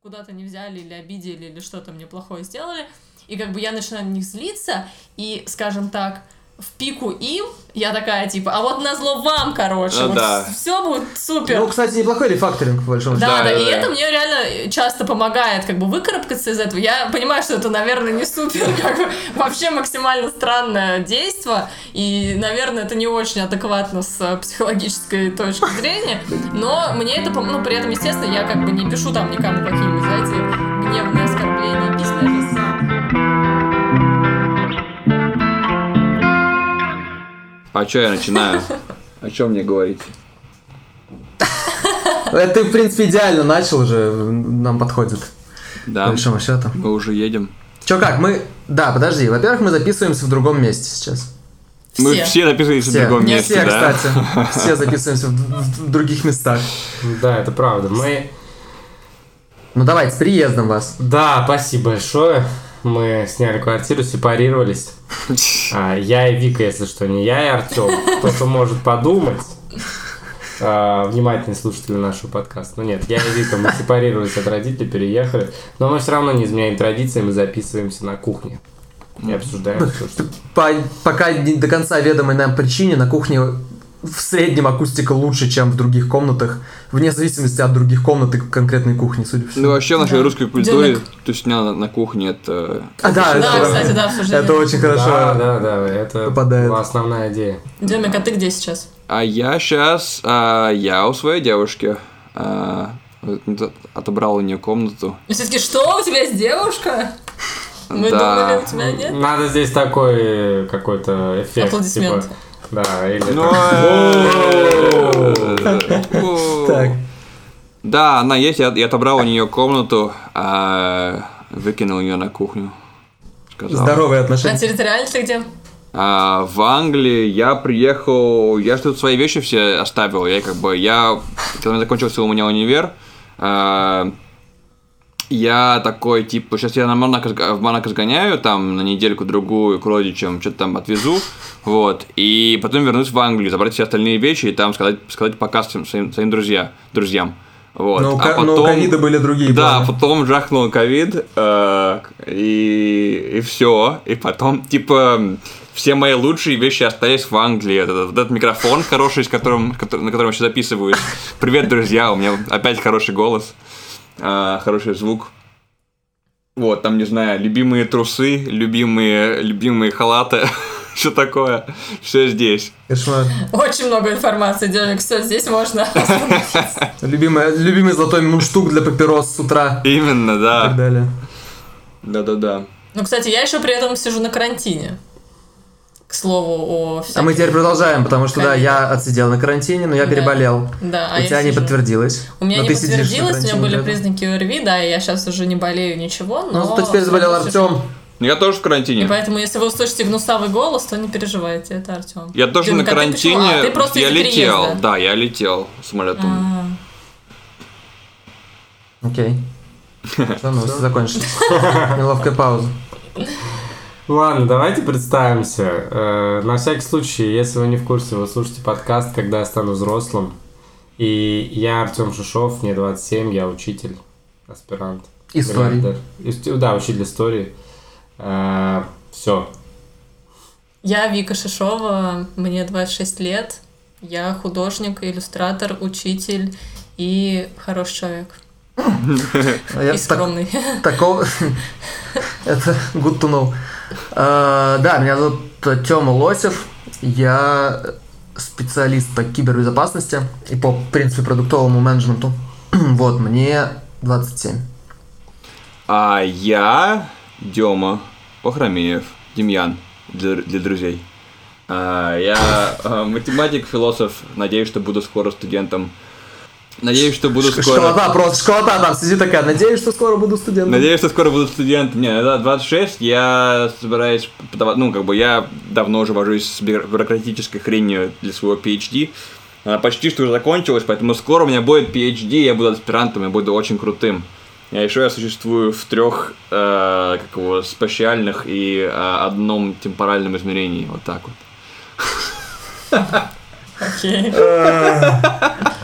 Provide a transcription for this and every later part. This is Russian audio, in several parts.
куда-то не взяли или обидели, или что-то мне плохое сделали. И как бы я начинаю на них злиться, и, скажем так, в пику им, я такая, типа, а вот на зло вам, короче, Ну вот да. все будет супер. Ну, кстати, неплохой рефакторинг, по большому счету. Да, да, Да, и да, это мне реально часто помогает как бы выкарабкаться из этого. Я понимаю, что это, наверное, не супер, как бы вообще максимально странное действие, и, наверное, это не очень адекватно с психологической точки зрения, но мне это, ну, при этом, естественно, я как бы не пишу там никому какие-нибудь, знаете, гневные оскорбления, письма А что я начинаю? О чем мне говорить? Это ты, в принципе, идеально начал уже, нам подходит, по Да, большому счету. мы уже едем. Чё, как, мы... Да, подожди, во-первых, мы записываемся в другом месте сейчас. Мы Все. все записывались в Все, другом не месте, все, да? кстати. Все записываемся в, в- в других местах. Да, это правда. Мы... Ну давайте, с приездом вас. Да, спасибо большое. Мы сняли квартиру, сепарировались. А, я и Вика, если что, не я и Артем. Кто-то может подумать. А, внимательные слушатели нашего подкаста. Ну нет, я и Вика, мы сепарировались от родителей, переехали. Но мы все равно не изменяем традиции, мы записываемся на кухне. И обсуждаем все, что... По, пока не до конца ведомой нам причине на кухне в среднем акустика лучше, чем в других комнатах, вне зависимости от других комнат и конкретной кухни, судя по всему. Ну, вообще, в нашей Да. русской культуре, то есть на, на кухне это... а, да, Да, это, кстати, да, обсуждение. это очень хорошо. Да, да, да, это попадает. была основная идея. Демик, а ты где сейчас? А я сейчас, я у своей девушки а, отобрал у нее комнату. И все таки что, у тебя есть девушка? Мы Да. думали, у тебя нет? Надо здесь такой какой-то эффект. Аплодисменты. Типа, да, или Ну, так. э, Так. Да, она есть, я, отобрал у нее комнату, а, выкинул ее на кухню. Здоровые А отношения. территориально ты где? А, в Англии я приехал, я же тут свои вещи все оставил, я как бы, я, когда закончился у меня универ, а, я такой, типа, сейчас я на Монако, в Монако сгоняю, там, на недельку-другую к родичам, что-то там отвезу, вот, и потом вернусь в Англию, забрать все остальные вещи и там сказать, сказать пока своим, своим, друзья, друзьям. Вот. Но а ко- но у потом- ковида были другие Да, планы. потом жахнул ковид, э, и, и все. И потом, типа, все мои лучшие вещи остались в Англии. Этот, вот этот микрофон хороший, с которым, котор- на котором я сейчас записываюсь. Привет, друзья, у меня опять хороший голос, э, хороший звук. Вот, там, не знаю, любимые трусы, любимые, любимые халаты, что такое, все здесь. Кошмар. Очень много информации, Демик, все, здесь можно Любимый, любимый золотой мундштук для папирос с утра Именно, и так да. далее. Да-да-да. Ну, кстати, я еще при этом сижу на карантине. К слову о А мы теперь продолжаем, потому что, да, Ковид. я отсидел на карантине, но я Да. переболел. Да, а У тебя не сижу. подтвердилось. У меня но не ты сидишь на подтвердилось, у меня были признаки ОРВИ, да, и я сейчас уже не болею ничего, но... Ну, зато теперь заболел Артем. Я тоже в И карантине. поэтому, если вы услышите гнусавый голос, то не переживайте, это Артем. Я тоже на карантине. А, ты просто я летел. Да, я летел самолетом. А, Окей. Все, новости закончились. Неловкая пауза. Ладно, давайте представимся. Э, На всякий случай, если вы не в курсе, вы слушаете подкаст «Когда я стану взрослым». И я Артем Шишов, мне 27, я учитель, аспирант. Истории. Да, учитель истории. Все. Я Вика Шишова, мне 26 лет. Я художник, иллюстратор, учитель и хороший человек. Я и скромный. Такого... Это good to know. А, Да, меня зовут Тёма Лосев. Я специалист по кибербезопасности и по, в принципе, продуктовому менеджменту. Вот, мне 27. А я Дема Похромеев, Демьян для, для друзей. А, я а, математик, философ. Надеюсь, что буду скоро студентом. Надеюсь, что буду скоро. Школота, просто школота там сидит такая. Надеюсь, что скоро буду студентом. Надеюсь, что скоро буду студентом. Не, да, 26, я собираюсь ну, как бы я давно уже вожусь с бюро- бюрократической хренью для своего PhD. Она почти что уже закончилась, поэтому скоро у меня будет PhD, я буду аспирантом, я буду очень крутым. А еще я существую в трех, э, как его, спациальных и э, одном темпоральном измерении, вот так вот. Окей.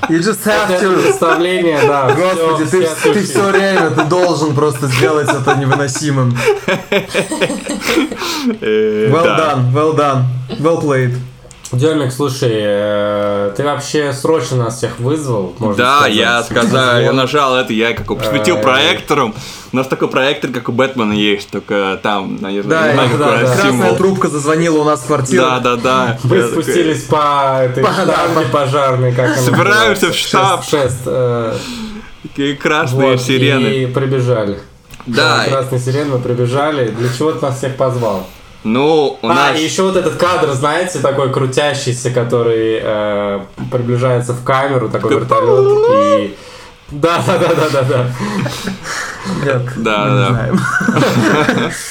You just have to. представление, да. Господи, всё- ты, все ты все время, ты должен просто сделать это невыносимым. Э, Well да. done, well done, well played. Демик, слушай, э, ты вообще срочно нас всех вызвал? можно Да, сказать. я сказал, я нажал это, я как посветил Э, проектором. У нас такой проектор, как у Бэтмена есть, только там, я не Да, знаю, да, да, да. Красная трубка зазвонила у нас в квартиру. Да, да, да. Вы Я такой, спустились по этой По- да, штанге пожарной, как она Собираемся в штаб. Шест, шест, э, Такие красные вот, сирены. И прибежали. Да, Красные сирены прибежали. Для чего ты нас всех позвал? Ну, у а, нас... и еще вот этот кадр, знаете, такой крутящийся, который э, приближается в камеру, такой вертолет. И... Да, да, да, да, да, да. Нет, Да, мы не да. знаем.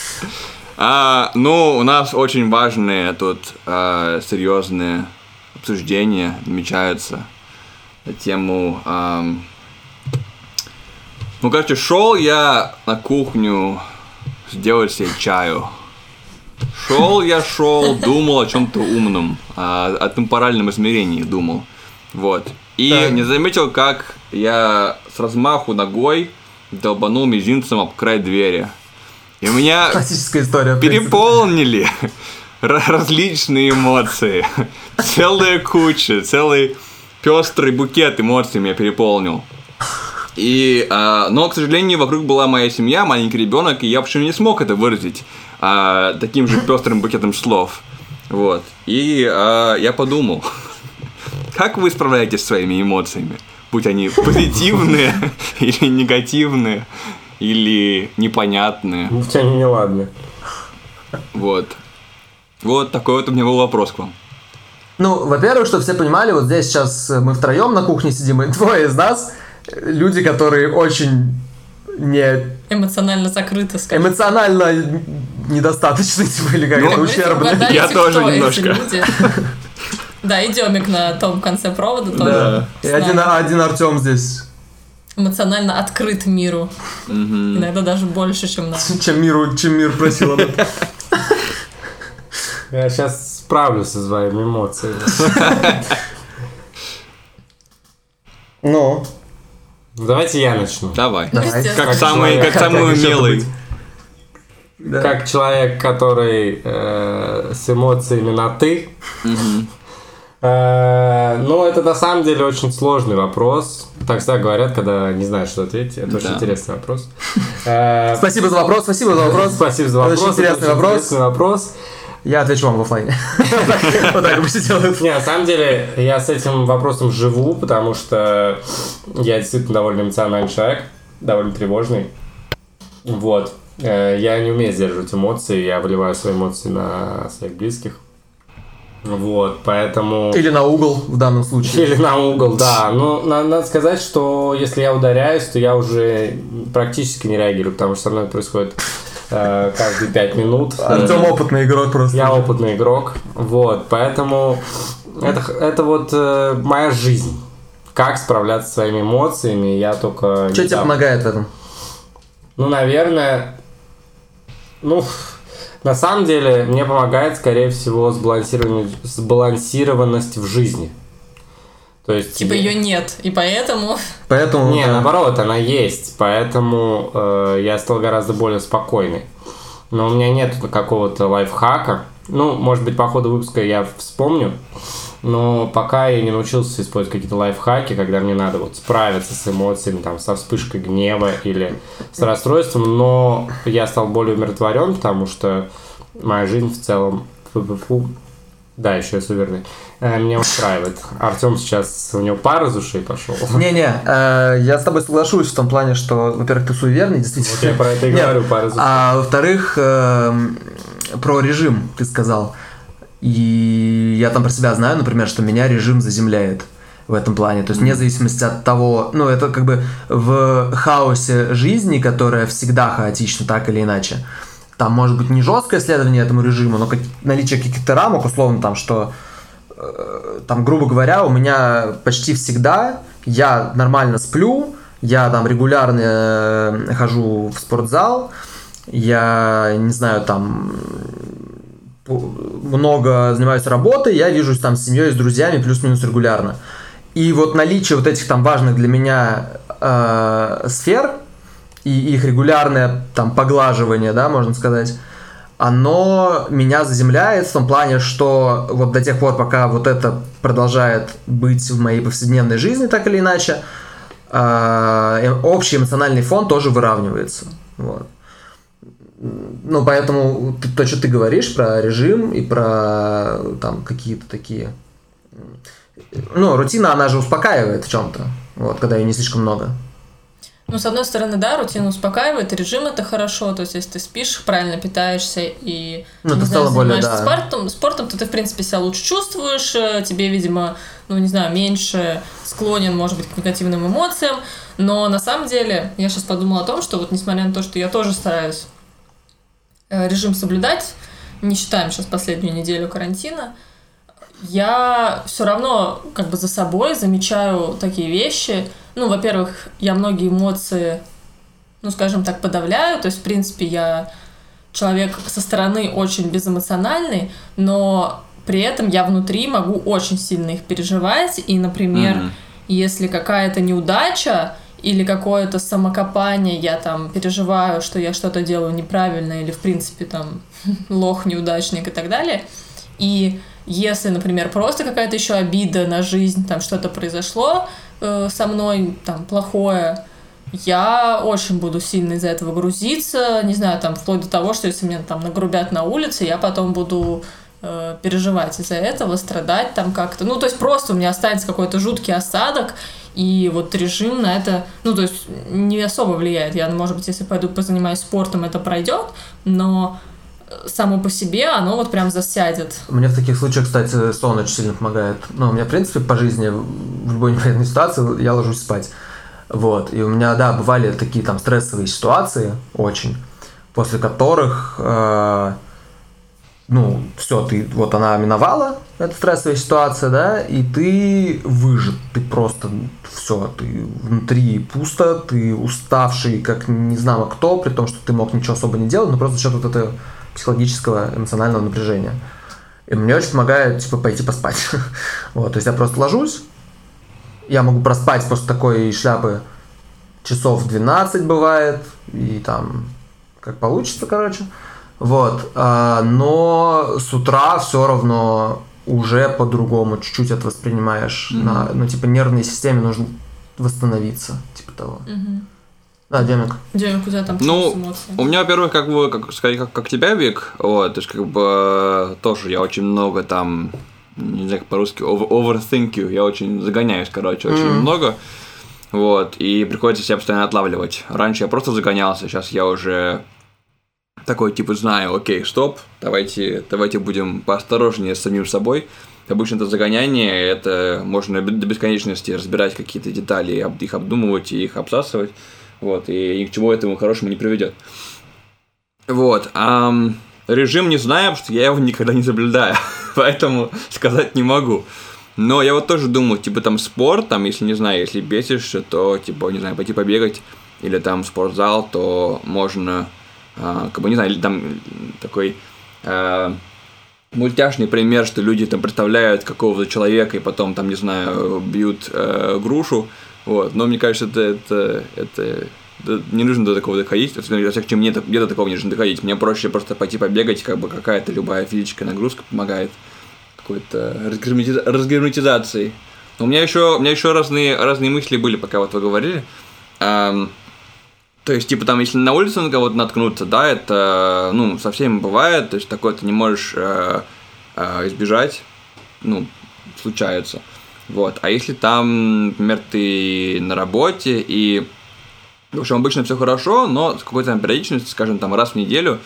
А, ну, у нас очень важные тут а, серьезные обсуждения намечаются на тему... ам, Ну, короче, шел я на кухню сделать себе чаю. Шел я, шел, думал о чем-то умном, о, о темпоральном измерении думал. Вот. И Так. не заметил, как я с размаху ногой долбанул мизинцем об край двери. И меня Классическая история. переполнили ра- различные эмоции. Целая куча, целый пестрый букет эмоций меня переполнил. И, а, но, к сожалению, вокруг была моя семья, маленький ребенок, и я вообще не смог это выразить а, таким же пестрым букетом слов. Вот. И а, я подумал, как вы справляетесь со своими эмоциями? Будь они позитивные или негативные, или непонятные. Ну, в тебя не ладно. Вот. Вот такой вот у меня был вопрос к вам. Ну, во-первых, чтобы все понимали, вот здесь сейчас э, мы втроем на кухне сидим, и двое из нас э, люди, которые очень не Эмоционально закрыто, скажем. эмоционально недостаточны, типа, или как-то Ну. Угадайте, Я тоже кто немножко. Да, и Демик на том конце провода тоже. Да. И один, один Артем здесь, Эмоционально открыт миру. Мгм. Иногда даже больше, чем нам. чем миру, чем мир просил об этом. Я сейчас справлюсь со своими эмоциями. Ну, Давайте я начну. Давай. Ну. Как самый, как самый умелый. Да. Как человек, который э, с эмоциями на ты. Э, ну, это на самом деле очень сложный вопрос. Так всегда говорят, когда не знают, что ответить. Это очень интересный вопрос. Э, Спасибо за вопрос, спасибо за вопрос. Спасибо за вопрос. очень интересный очень вопрос. интересный вопрос. Я отвечу вам в оффлайне. Вот так обычно делают. Не, на самом деле, я с этим вопросом живу, потому что я действительно довольно эмоциональный человек, довольно тревожный. Вот. Э, Я не умею сдерживать эмоции, я выливаю свои эмоции на своих близких. Вот, поэтому... Или на угол в данном случае. Или на угол, да. Но на- надо сказать, что если я ударяюсь, то я уже практически не реагирую, потому что со мной происходит э, каждые пять минут. Артем опытный игрок просто. Я опытный игрок, вот, поэтому это, это вот э, моя жизнь. Как справляться со своими эмоциями, я только... Что тебе помогает в этом? Ну, наверное, ну, на самом деле, мне помогает, скорее всего, сбалансированность, сбалансированность в жизни. То есть... Типа ее нет, и поэтому... Поэтому... Не, да. наоборот, она есть, поэтому э, я стал гораздо более спокойный. Но у меня нет какого-то лайфхака. Ну, может быть, по ходу выпуска я вспомню. Но пока я не научился использовать какие-то лайфхаки, когда мне надо вот справиться с эмоциями, там, со вспышкой гнева или с расстройством, но я стал более умиротворен, потому что моя жизнь в целом фу-фу-фу, да, еще я суверенный, э, меня устраивает. Артем сейчас, у него пар из ушей пошел. Не-не, э, я с тобой соглашусь в том плане, что, во-первых, ты суеверный, действительно. Вот я про это и говорю, пар из ушей. А во-вторых, эм, про режим ты сказал. И я там про себя знаю, например, что меня режим заземляет в этом плане. То есть вне зависимости от того, ну это как бы в хаосе жизни, которая всегда хаотична так или иначе. Там может быть не жесткое следование этому режиму, но как- наличие каких-то рамок, условно там, что э, там, грубо говоря, у меня почти всегда я нормально сплю, я там регулярно э, хожу в спортзал, я не знаю, там много занимаюсь работой, я вижусь там с семьей, с друзьями плюс-минус регулярно. И вот наличие вот этих там важных для меня э, сфер и их регулярное там поглаживание, да, можно сказать, оно меня заземляет в том плане, что вот до тех пор, пока вот это продолжает быть в моей повседневной жизни так или иначе, э, общий эмоциональный фон тоже выравнивается. Вот. Ну, поэтому то, что ты говоришь про режим и про там какие-то такие... Ну, рутина, она же успокаивает в чем-то, вот, когда ее не слишком много. Ну, с одной стороны, да, рутина успокаивает, режим это хорошо, то есть если ты спишь, правильно питаешься и ну, не знаю, занимаешься более, да. спортом, спортом, то ты, в принципе, себя лучше чувствуешь, э, тебе, видимо, ну, не знаю, меньше склонен, может быть, к негативным эмоциям, но на самом деле я сейчас подумала о том, что вот несмотря на то, что я тоже стараюсь режим соблюдать, не считаем сейчас последнюю неделю карантина, я все равно как бы за собой замечаю такие вещи. Ну, во-первых, я многие эмоции, ну, скажем так, подавляю. То есть, в принципе, я человек со стороны очень безэмоциональный, но при этом я внутри могу очень сильно их переживать. И, например, mm-hmm. если какая-то неудача, или какое-то самокопание, я там переживаю, что я что-то делаю неправильно, или в принципе там лох, неудачник и так далее. И если, например, просто какая-то еще обида на жизнь, там что-то произошло э, со мной, там плохое, я очень буду сильно из-за этого грузиться, не знаю, там вплоть до того, что если меня там нагрубят на улице, я потом буду э, переживать из-за этого, страдать там как-то. Ну, то есть просто у меня останется какой-то жуткий осадок, и вот режим на это, ну, то есть не особо влияет. Я, может быть, если пойду позанимаюсь спортом, это пройдет, но само по себе оно вот прям засядет. Мне в таких случаях, кстати, сон очень сильно помогает. Ну, у меня, в принципе, по жизни в любой непонятной ситуации я ложусь спать. Вот. И у меня, да, бывали такие там стрессовые ситуации очень, после которых э, ну, все, ты, вот она миновала, эта стрессовая ситуация, да, и ты выжат, ты просто, все, ты внутри пусто, ты уставший, как не знаю кто, при том, что ты мог ничего особо не делать, но просто за счет вот этого психологического, эмоционального напряжения. И мне очень помогает, типа, пойти поспать. вот, то есть я просто ложусь, я могу проспать после такой шляпы часов 12 бывает, и там, как получится, короче. Вот. А, но с утра все равно уже по-другому чуть-чуть это воспринимаешь. Mm-hmm. На, ну, типа, нервной системе нужно восстановиться, типа того. Mm-hmm. Да, Демик. Демик, у тебя там Ну, эмоции? у меня, во-первых, как бы, как сказать, как, как тебя, Вик, вот, то есть, как бы, тоже я очень много там, не знаю, как по-русски, over, overthink you, я очень загоняюсь, короче, очень mm-hmm. много, вот, и приходится себя постоянно отлавливать. Раньше я просто загонялся, сейчас я уже такой, типа, знаю, окей, стоп, давайте, давайте будем поосторожнее с самим собой. Обычно это загоняние, это можно до бесконечности разбирать какие-то детали, их обдумывать и их обсасывать, вот, и ни к чему этому хорошему не приведет. Вот, а режим не знаю, потому что я его никогда не соблюдаю, поэтому сказать не могу. Но я вот тоже думаю, типа там спорт, там, если не знаю, если бесишься, то, типа, не знаю, пойти побегать, или там спортзал, то можно как бы, не знаю, там такой э, мультяшный пример, что люди там представляют какого-то человека и потом там, не знаю, бьют э, грушу, вот, но мне кажется, это, это, это не нужно до такого доходить, во всяком мне, мне до такого не нужно доходить, мне проще просто пойти побегать, как бы какая-то любая физическая нагрузка помогает какой-то разгерметизации. У меня еще, у меня еще разные, разные мысли были, пока вот вы говорили. Um, то есть, типа, там, если на улице на кого-то наткнуться, да, это, ну, со всеми бывает, то есть, такое ты не можешь э, э, избежать, ну, случается. Вот. А если там, например, ты на работе и, в общем, обычно все хорошо, но с какой-то там периодичностью, скажем, там, раз в неделю,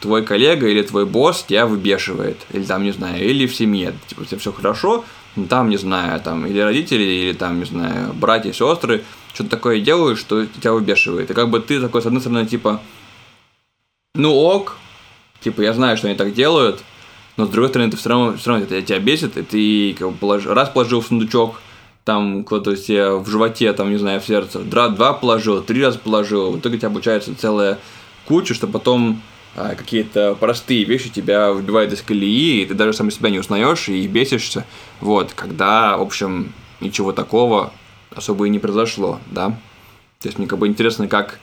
твой коллега или твой босс тебя выбешивает, или там, не знаю, или в семье, типа, у тебя все хорошо, но там, не знаю, там, или родители, или там, не знаю, братья, сестры, что-то такое делаешь, что тебя выбешивает. И как бы ты такой, с одной стороны, типа, ну ок, типа, я знаю, что они так делают, но с другой стороны, ты все равно, все равно это тебя бесит, и ты как бы, полож... раз положил в сундучок, там куда-то себе в животе, там, не знаю, в сердце, два, два положил, три раза положил, в итоге у тебя получается целая куча, что потом а, какие-то простые вещи тебя выбивают из колеи, и ты даже сам себя не узнаешь и бесишься. Вот, когда, в общем, ничего такого особо и не произошло, да. То есть мне как бы интересно, как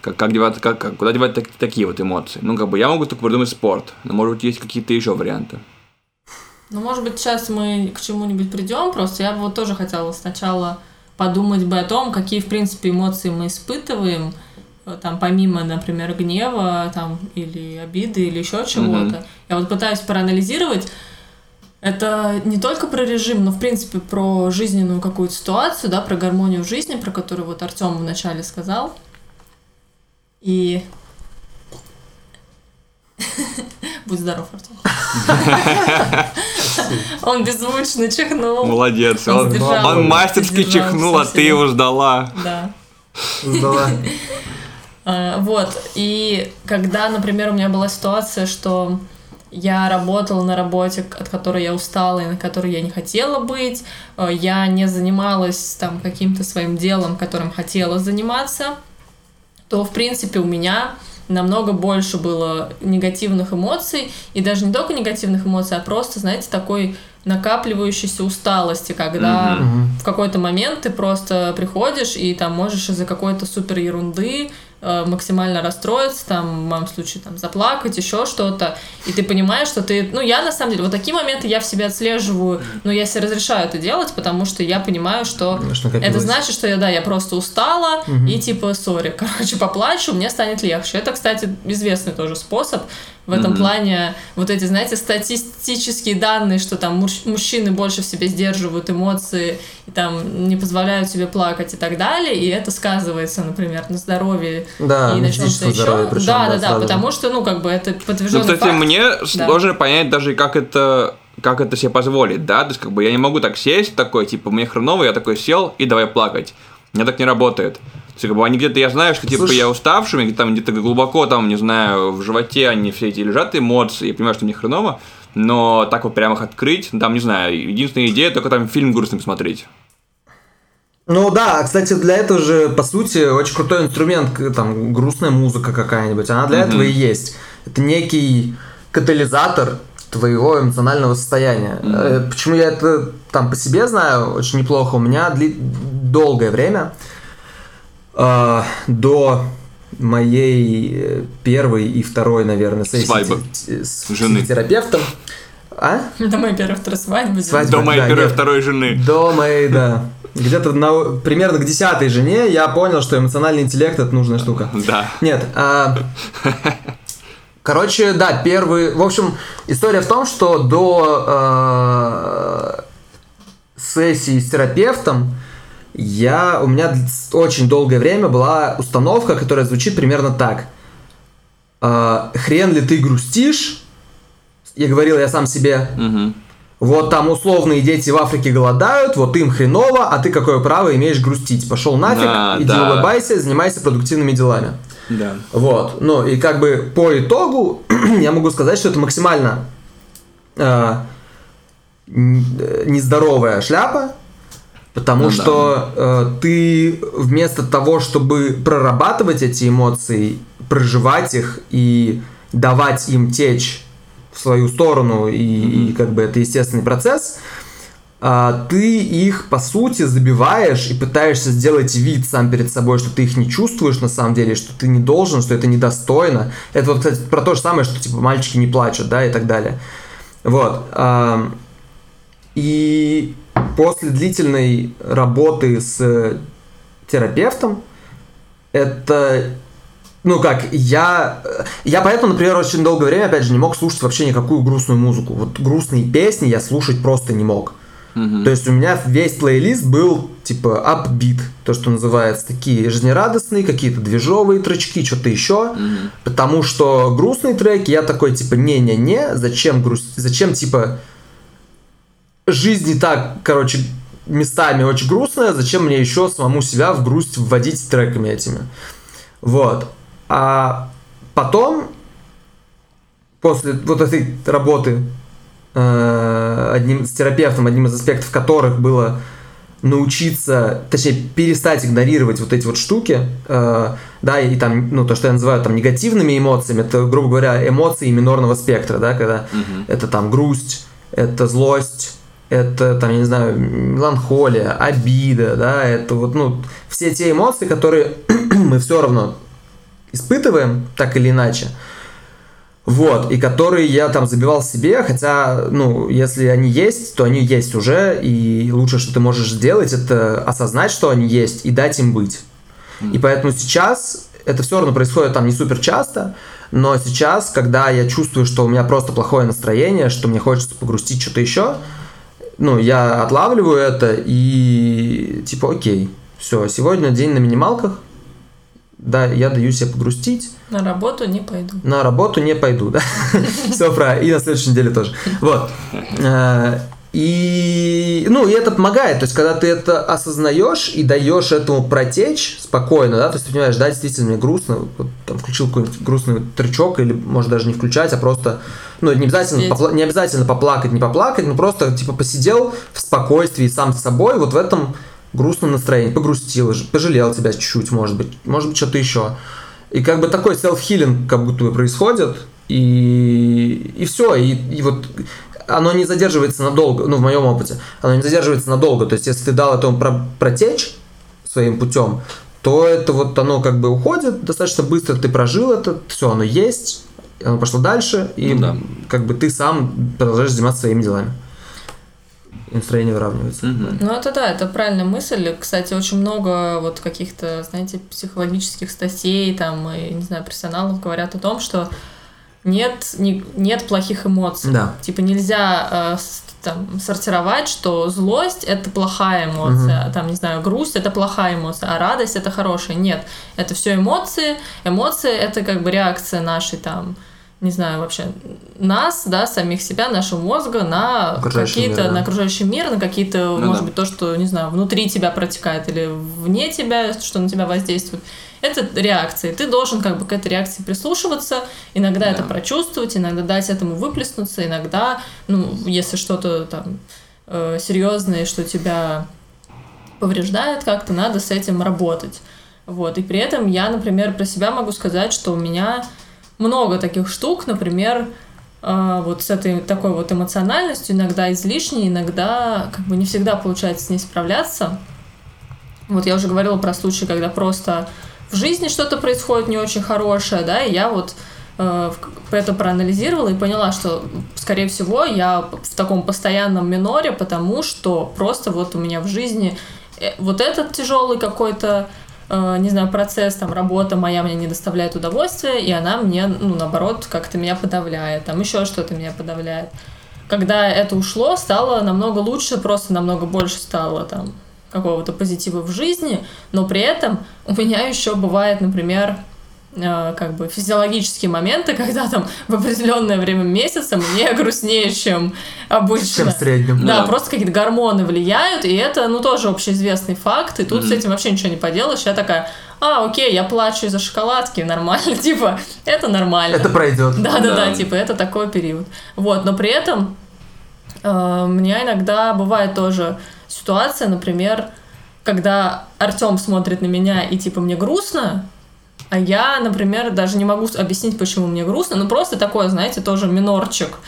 как, как девать, как, как, куда девать так, такие вот эмоции. Ну, как бы я могу только придумать спорт, но может быть есть какие-то еще варианты. Ну, может быть, сейчас мы к чему-нибудь придем, просто я бы вот тоже хотела сначала подумать бы о том, какие, в принципе, эмоции мы испытываем, э, там, помимо, например, гнева, там, или обиды, или еще чего-то. Mm-hmm. Я вот пытаюсь проанализировать, это не только про режим, но, в принципе, про жизненную какую-то ситуацию, да, про гармонию жизни, про которую вот Артем вначале сказал. И... Будь здоров, Артем. Он беззвучно чихнул. Молодец. Он, он, он мастерски чихнул, а ты его ждала. Да. Ждала. А, вот. И когда, например, у меня была ситуация, что я работала на работе, от которой я устала и на которой я не хотела быть, э, я не занималась там каким-то своим делом, которым хотела заниматься, то, в принципе, у меня намного больше было негативных эмоций, и даже не только негативных эмоций, а просто, знаете, такой накапливающейся усталости, когда mm-hmm. в какой-то момент ты просто приходишь и там можешь из-за какой-то супер ерунды максимально расстроиться, там, в моем случае, там, заплакать, еще что-то, и ты понимаешь, что ты, ну, я, на самом деле, вот такие моменты я в себе отслеживаю, но я себе разрешаю это делать, потому что я понимаю, что это значит, что я, да, я просто устала, угу. и, типа, сори, короче, поплачу, мне станет легче. Это, кстати, известный тоже способ, в этом mm-hmm. плане вот эти, знаете, статистические данные, что там мужчины больше в себе сдерживают эмоции и там не позволяют себе плакать и так далее, и это сказывается, например, на здоровье да, и на чем-то еще. Причем, да, да, да, да, потому что, ну, как бы это подтвержденный Ну, кстати, факт. мне да. сложно понять даже, как это как это себе позволить, да, то есть как бы я не могу так сесть такой, типа, мне хреново, я такой сел и давай плакать. У меня так не работает. Есть, как бы они где-то, я знаю, что типа Слушай... я уставший, там где-то глубоко, там, не знаю, в животе они все эти лежат эмоции, я понимаю, что мне хреново, но так вот прямо их открыть, там, не знаю, единственная идея только там фильм грустный посмотреть. Ну да, кстати, для этого же, по сути, очень крутой инструмент, там, грустная музыка какая-нибудь, она для mm-hmm. этого и есть. Это некий катализатор твоего эмоционального состояния. Mm-hmm. Почему я это там по себе знаю очень неплохо, у меня дли... долгое время э, до моей первой и второй, наверное, сессии Свадьбы. с Жены. терапевтом. А? До моей первой второй свадьбы. свадьбы до моей да, первой нет, второй жены. До моей, да. Где-то на, примерно к десятой жене я понял, что эмоциональный интеллект это нужная штука. Да. Нет. А, короче, да, первый. В общем, история в том, что до э, сессии с терапевтом я, у меня очень долгое время была установка, которая звучит примерно так. «А, хрен ли ты грустишь? Я говорил я сам себе. Угу. Вот там условные дети в Африке голодают, вот им хреново, а ты какое право имеешь грустить? Пошел нафиг, а, иди да. улыбайся, занимайся продуктивными делами. Да. Вот. Ну и как бы по итогу я могу сказать, что это максимально э, нездоровая шляпа, Потому ну, что да. э, ты вместо того, чтобы прорабатывать эти эмоции, проживать их и давать им течь в свою сторону, и, mm-hmm. и как бы это естественный процесс, э, ты их по сути забиваешь и пытаешься сделать вид сам перед собой, что ты их не чувствуешь на самом деле, что ты не должен, что это недостойно. Это вот, кстати, про то же самое, что типа мальчики не плачут, да, и так далее. Вот. Э, после длительной работы с терапевтом, это ну как, я, я поэтому, например, очень долгое время, опять же, не мог слушать вообще никакую грустную музыку. Вот грустные песни я слушать просто не мог. Mm-hmm. То есть у меня весь плейлист был типа upbeat, то, что называется, такие жизнерадостные, какие-то движовые тречки, что-то еще. Mm-hmm. Потому что грустные треки я такой типа не-не-не, зачем грусть, зачем типа жизнь и так, короче, местами очень грустная, зачем мне еще самому себя в грусть вводить треками этими. Вот. А потом, после вот этой работы э, одним с терапевтом, одним из аспектов которых было научиться, точнее, перестать игнорировать вот эти вот штуки, э, да, и там, ну, то, что я называю там негативными эмоциями, это, грубо говоря, эмоции минорного спектра, да, когда угу. это там грусть, это злость, это, там, я не знаю, меланхолия, обида, да, это вот, ну, все те эмоции, которые мы все равно испытываем, так или иначе, вот, и которые я там забивал себе, хотя, ну, если они есть, то они есть уже, и лучшее, что ты можешь сделать, это осознать, что они есть, и дать им быть. И поэтому сейчас это все равно происходит там не супер часто, но сейчас, когда я чувствую, что у меня просто плохое настроение, что мне хочется погрустить что-то еще, ну, я отлавливаю это и типа, окей, все, сегодня день на минималках, да, я даю себе погрустить. На работу не пойду. На работу не пойду, да. Все правильно. И на следующей неделе тоже. Вот. Э, и, ну, и это помогает, то есть, когда ты это осознаешь и даешь этому протечь спокойно, да, то есть, ты понимаешь, да, действительно, мне грустно, вот, там, включил какой-нибудь грустный трючок, или, может, даже не включать, а просто, ну, не обязательно, попла- не обязательно поплакать, не поплакать, но просто, типа, посидел в спокойствии сам с собой, вот в этом грустном настроении, погрустил, пожалел тебя чуть-чуть, может быть, может быть, что-то еще. И как бы такой селф-хилинг как будто бы происходит, и, и все, и, и вот оно не задерживается надолго, ну, в моем опыте, оно не задерживается надолго. То есть, если ты дал этому про протечь своим путем, то это вот оно как бы уходит достаточно быстро, ты прожил это, все, оно есть, оно пошло дальше, и ну, да. как бы ты сам продолжаешь заниматься своими делами. И настроение выравнивается. Угу. Ну, это да, это правильная мысль. Кстати, очень много вот каких-то, знаете, психологических статей, там, и, не знаю, профессионалов говорят о том, что нет, не, нет плохих эмоций. Да. Типа нельзя э, там, сортировать, что злость это плохая эмоция, угу. там, не знаю, грусть это плохая эмоция, а радость это хорошая. Нет, это все эмоции. Эмоции это как бы реакция нашей там не знаю, вообще нас, да, самих себя, нашего мозга на какие-то, да. на окружающий мир, на какие-то, ну, может да. быть, то, что, не знаю, внутри тебя протекает или вне тебя, что на тебя воздействует. Это реакции. Ты должен как бы к этой реакции прислушиваться, иногда да. это прочувствовать, иногда дать этому выплеснуться, иногда, ну, если что-то там э, серьезное, что тебя повреждает как-то, надо с этим работать. Вот. И при этом я, например, про себя могу сказать, что у меня много таких штук, например, э, вот с этой такой вот эмоциональностью, иногда излишней, иногда как бы не всегда получается с ней справляться. Вот я уже говорила про случаи, когда просто в жизни что-то происходит не очень хорошее, да, и я вот э, это проанализировала и поняла, что, скорее всего, я в таком постоянном миноре, потому что просто вот у меня в жизни э, вот этот тяжелый какой-то не знаю, процесс, там, работа моя мне не доставляет удовольствия, и она мне, ну, наоборот, как-то меня подавляет, там, еще что-то меня подавляет. Когда это ушло, стало намного лучше, просто намного больше стало, там, какого-то позитива в жизни, но при этом у меня еще бывает, например, Э, как бы физиологические моменты, когда там в определенное время месяца мне грустнее, чем обычно. Чем в среднем. Да, да. просто какие-то гормоны влияют, и это, ну, тоже общеизвестный факт, и тут mm-hmm. с этим вообще ничего не поделаешь. Я такая, а, окей, я плачу из-за шоколадки, нормально, типа, это нормально. Это пройдет. Да-да-да, типа, это такой период. Вот, но при этом э, у меня иногда бывает тоже ситуация, например, когда Артем смотрит на меня и типа мне грустно, а я, например, даже не могу объяснить, почему мне грустно. Ну, просто такое, знаете, тоже минорчик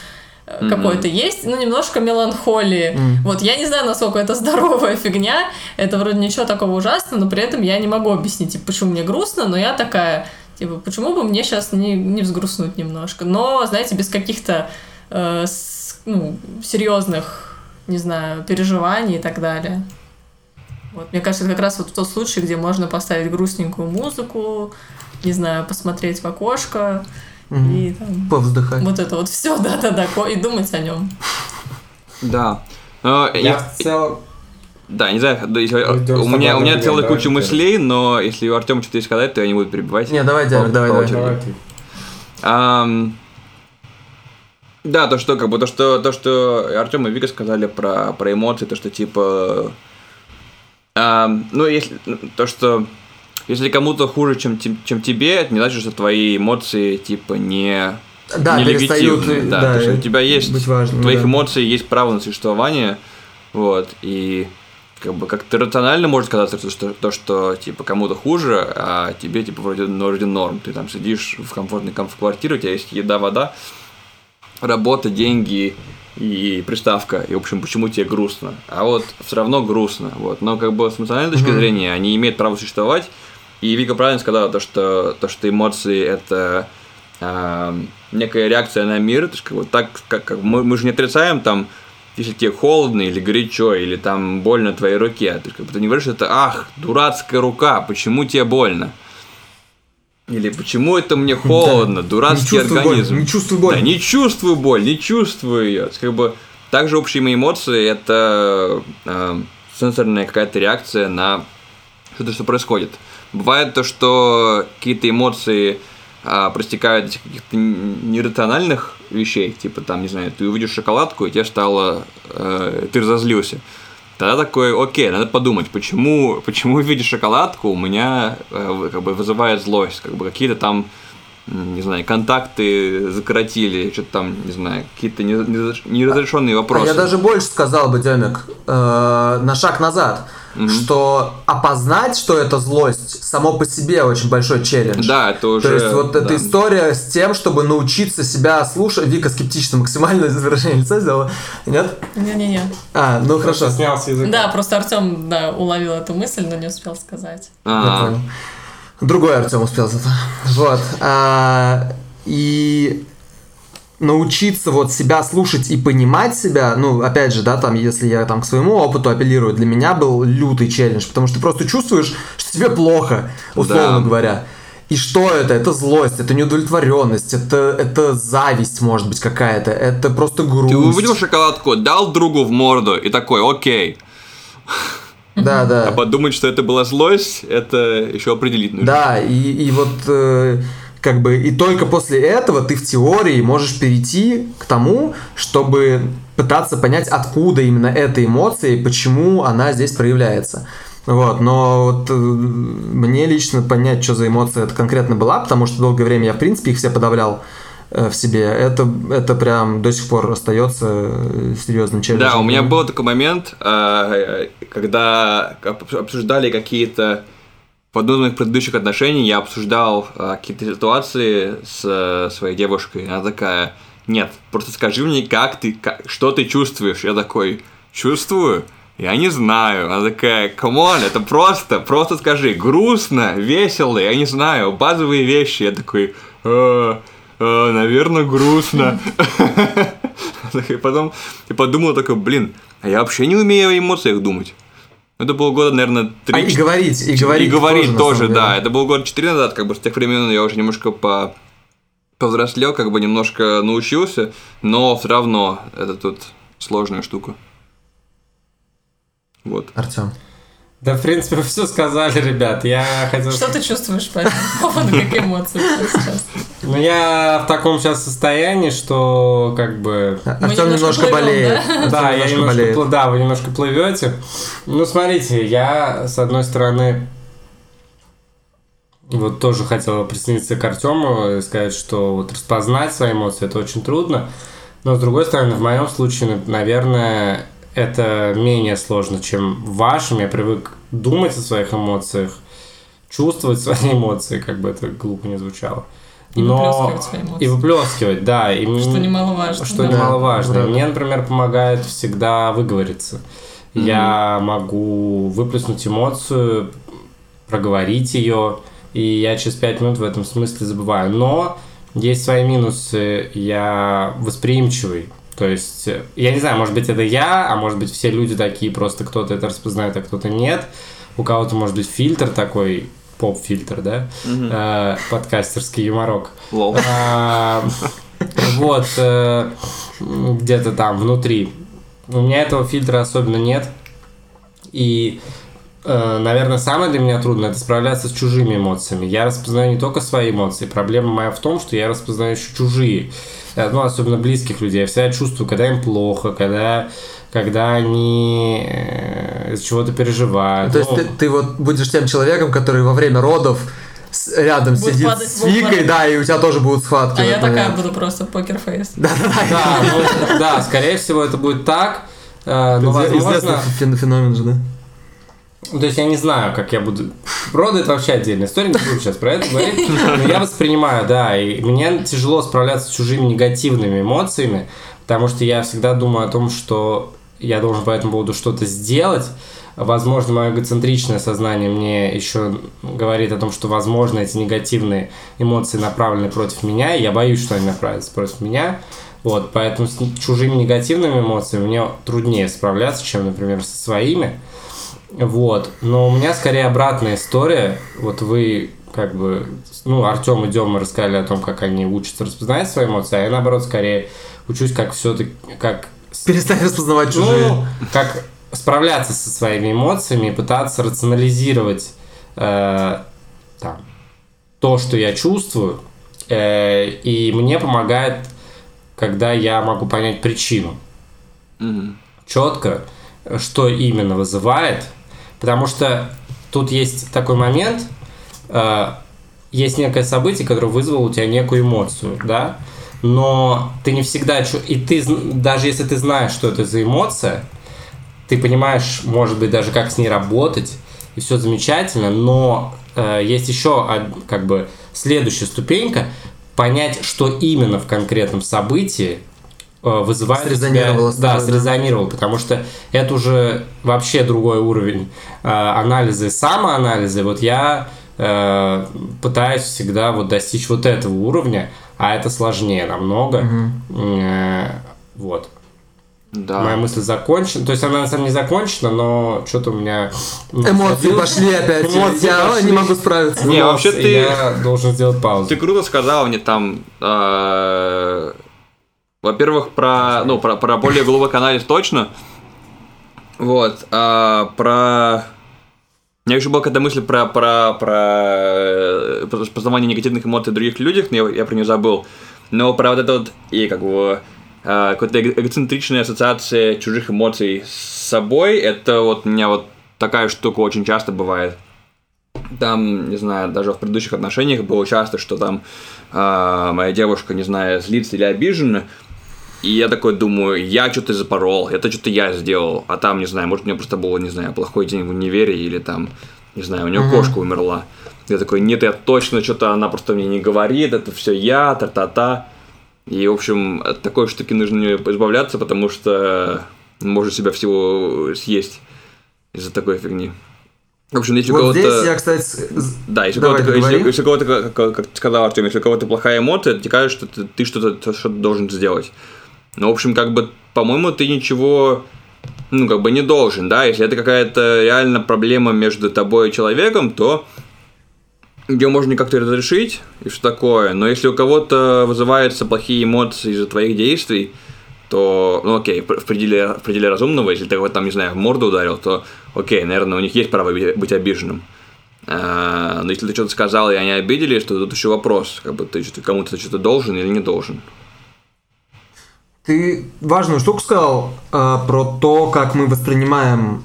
mm-hmm. какой-то есть, ну, немножко меланхолии. Mm. Вот, я не знаю, насколько это здоровая фигня, это вроде ничего такого ужасного, но при этом я не могу объяснить, типа, почему мне грустно, но я такая, типа, почему бы мне сейчас не, не взгрустнуть немножко? Но, знаете, без каких-то, э, с, ну, серьезных, не знаю, переживаний и так далее. Вот, мне кажется, это как раз вот тот случай, где можно поставить грустненькую музыку, не знаю, посмотреть в окошко угу. и там, повздыхать. Вот это вот все, да-да-да, и думать о нем. Да. Но я, я в целом... Да, не знаю, если, у меня, у меня целая куча мыслей, но если у Артема что-то есть сказать, то я не буду перебивать. Не, давай, Диана, давай, давай. давай. Um, да, то, что, как бы, то, что, то, что Артем и Вика сказали про, про эмоции, то, что, типа, а, ну, если ну, то, что если кому-то хуже, чем, чем тебе, это не значит, что твои эмоции типа не да, не легитимны. Да, да, то, что у тебя есть быть важным, твоих да. эмоций есть право на существование, вот и как бы как-то рационально может казаться, что, что то, что типа кому-то хуже, а тебе типа вроде, вроде норм. Ты там сидишь в комфортной комфорт квартире, у тебя есть еда, вода, работа, деньги и приставка, и, в общем, почему тебе грустно. А вот все равно грустно, вот. Но как бы с эмоциональной точки зрения они имеют право существовать. И Вика правильно сказала, то, что, то, что эмоции – это э, некая реакция на мир. То есть, как, вот так, как, как мы, мы же не отрицаем там, если тебе холодно или горячо, или там больно твоей руке. Ты, как бы, ты не говоришь, это «ах, дурацкая рука, почему тебе больно?» Или почему это мне холодно, дурацкий не организм. Боль, не чувствую боль. Да, не чувствую боль, не чувствую ее. Как бы также общие мои эмоции это э, сенсорная какая-то реакция на что-то, что происходит. Бывает то, что какие-то эмоции а, простекают из каких-то нерациональных вещей, типа там, не знаю, ты увидишь шоколадку, и тебе стало, э, ты разозлился. Тогда такой, окей, надо подумать, почему, почему видя шоколадку у меня э, как бы вызывает злость, как бы какие-то там, не знаю, контакты закоротили, что-то там, не знаю, какие-то неразрешенные вопросы. А я даже больше сказал бы, Демик, э, на шаг назад mm что опознать, что это злость, само по себе очень большой челлендж. Да, это уже... То есть вот да. эта история с тем, чтобы научиться себя слушать... Вика скептично максимально выражение лица сделала. Нет? Не-не-не. А, ну хорошо. Снялся язык. Да, просто Артем да, уловил эту мысль, но не успел сказать. А-а-а. Другой Артем успел зато. Вот. А, и научиться вот себя слушать и понимать себя, ну, опять же, да, там, если я там к своему опыту апеллирую, для меня был лютый челлендж, потому что ты просто чувствуешь, что тебе плохо, условно да. говоря. И что это? Это злость, это неудовлетворенность, это, это зависть, может быть, какая-то, это просто грусть. Ты увидел шоколадку, дал другу в морду и такой, окей. Да, да. А подумать, что это была злость, это еще определить нужно. Да, и, и вот э, как бы и только после этого ты в теории можешь перейти к тому, чтобы пытаться понять, откуда именно эта эмоция и почему она здесь проявляется. Вот, но вот э, мне лично понять, что за эмоция это конкретно была, потому что долгое время я, в принципе, их все подавлял в себе, это, это прям до сих пор остается э, серьезным челленджем. Да, у меня был такой момент, когда обсуждали какие-то в одном из моих предыдущих отношений я обсуждал какие-то ситуации с своей девушкой. Она такая, нет, просто скажи мне, как ты, как, что ты чувствуешь. Я такой, чувствую? Я не знаю. Она такая, come on, это просто, просто скажи, грустно, весело, я не знаю, базовые вещи. Я такой, э, э, наверное, грустно. И потом я подумал такой, блин, а я вообще не умею о эмоциях думать. Это было года, наверное, три. А, и говорить, и говорить. И говорить тоже, тоже да. Это было года четыре назад, как бы с тех времен я уже немножко по повзрослел, как бы немножко научился, но все равно это тут сложная штука. Вот. Артем. Да, в принципе, вы все сказали, ребят. Я хотел... Что ты чувствуешь по этому поводу, как эмоции сейчас? Ну, я в таком сейчас состоянии, что как бы... Артем немножко болеет. Да, я немножко, да, вы немножко плывете. Ну, смотрите, я, с одной стороны, вот тоже хотел присоединиться к Артему и сказать, что вот распознать свои эмоции это очень трудно. Но с другой стороны, в моем случае, наверное, это менее сложно, чем в вашем. Я привык думать о своих эмоциях, чувствовать свои эмоции, как бы это глупо не звучало. И Но... выплескивать свои эмоции. И выплескивать, да. И что немаловажно. Что да. немаловажно. Да. Мне, например, помогает всегда выговориться. Mm-hmm. Я могу выплеснуть эмоцию, проговорить ее, и я через пять минут в этом смысле забываю. Но есть свои минусы. Я восприимчивый то есть, э, я не знаю, может быть, это я, а может быть, все люди такие, просто кто-то это распознает, а кто-то нет. У кого-то может быть фильтр такой, поп-фильтр, да? Угу. Э, подкастерский юморок. Лол. А, вот, э, где-то там внутри. У меня этого фильтра особенно нет. И наверное, самое для меня трудное это справляться с чужими эмоциями. Я распознаю не только свои эмоции. Проблема моя в том, что я распознаю еще чужие. Э, ну, особенно близких людей. Я всегда чувствую, когда им плохо, когда когда они э, из чего-то переживают. То есть ну, ты, ты вот будешь тем человеком, который во время родов рядом Будет сидит с Викой, да, и у тебя тоже будут схватки. А я такая буду просто покерфейс. Да, да, да. Да, ну, да, скорее всего это будет так. Э, но, возможно... феномен же, да? Ну, то есть я не знаю, как я буду... Роды это вообще отдельная история, не буду сейчас про это говорить. Но я воспринимаю, да, и мне тяжело справляться с чужими негативными эмоциями, потому что я всегда думаю о том, что я должен по этому поводу что-то сделать. Возможно, мое эгоцентричное сознание мне еще говорит о том, что, возможно, эти негативные эмоции направлены против меня, и я боюсь, что они направятся против меня. Вот, поэтому с чужими негативными эмоциями мне труднее справляться, чем, например, со своими. Вот, но у меня скорее обратная история. Вот вы как бы, ну, Артем и Дема рассказали о том, как они учатся распознавать свои эмоции, а я, наоборот, скорее учусь, как все-таки, как... Перестать распознавать чужие. Ну, как справляться со своими эмоциями и пытаться рационализировать э, там, то, что я чувствую, э, и мне помогает, когда я могу понять причину. Мгм. Четко, что именно вызывает, потому что тут есть такой момент, э, есть некое событие, которое вызвало у тебя некую эмоцию, да, но ты не всегда, и ты, даже если ты знаешь, что это за эмоция, ты понимаешь, может быть, даже как с ней работать, и все замечательно, но э, есть еще как бы следующая ступенька, понять, что именно в конкретном событии вызывает у тебя- Срезонировало с да, срезонировало, потому что это уже вообще другой уровень э, анализа и самоанализа. Вот я э, пытаюсь всегда вот достичь вот этого уровня, а это сложнее намного. Э, вот. Да. Моя мысль закончена. То есть она на самом деле не закончена, но что-то у меня... ну, Эмоции садилось. пошли опять. Эмоции я пошли. не могу справиться. Не, вообще ты- Я должен сделать паузу. Ты круто сказал мне там, э, во-первых, про, ну, про, про более глубокий анализ точно. Вот, а про... У меня еще была какая-то мысль про, про, про э, познавание негативных эмоций других людях, но я, я про нее забыл. Но про вот это вот, и как бы, какая-то эго- эгоцентричная ассоциация чужих эмоций с собой, это вот у меня вот такая штука очень часто бывает там, не знаю, даже в предыдущих отношениях было часто, что там а, моя девушка, не знаю, злится или обижена, и я такой думаю, я что-то запорол, это что-то я сделал, а там, не знаю, может, у меня просто было, не знаю, плохой день в универе, или там, не знаю, у нее кошка умерла. Я такой, нет, я точно что-то, она просто мне не говорит, это все я, та-та-та. И, в общем, от такой штуки нужно избавляться, потому что может себя всего съесть из-за такой фигни. В общем, если у Вот кого-то... здесь я, кстати, Да, если у Давай, кого-то, если, если у кого-то, как, как- ты сказал, Артем, если у кого-то плохая эмоция, тебе кажется, что ты, ты что-то, что должен сделать. Но, в общем, как бы, по-моему, ты ничего, ну, как бы не должен, да, если это какая-то реально проблема между тобой и человеком, то ее можно как-то разрешить и что такое. Но если у кого-то вызываются плохие эмоции из-за твоих действий, то, ну окей, в пределе, в пределе разумного, если ты его там, не знаю, в морду ударил, то окей, наверное, у них есть право быть обиженным. А, но если ты что-то сказал, и они обиделись, то тут еще вопрос, как бы ты кому-то что-то должен или не должен. Ты важную штуку сказал э, про то, как мы воспринимаем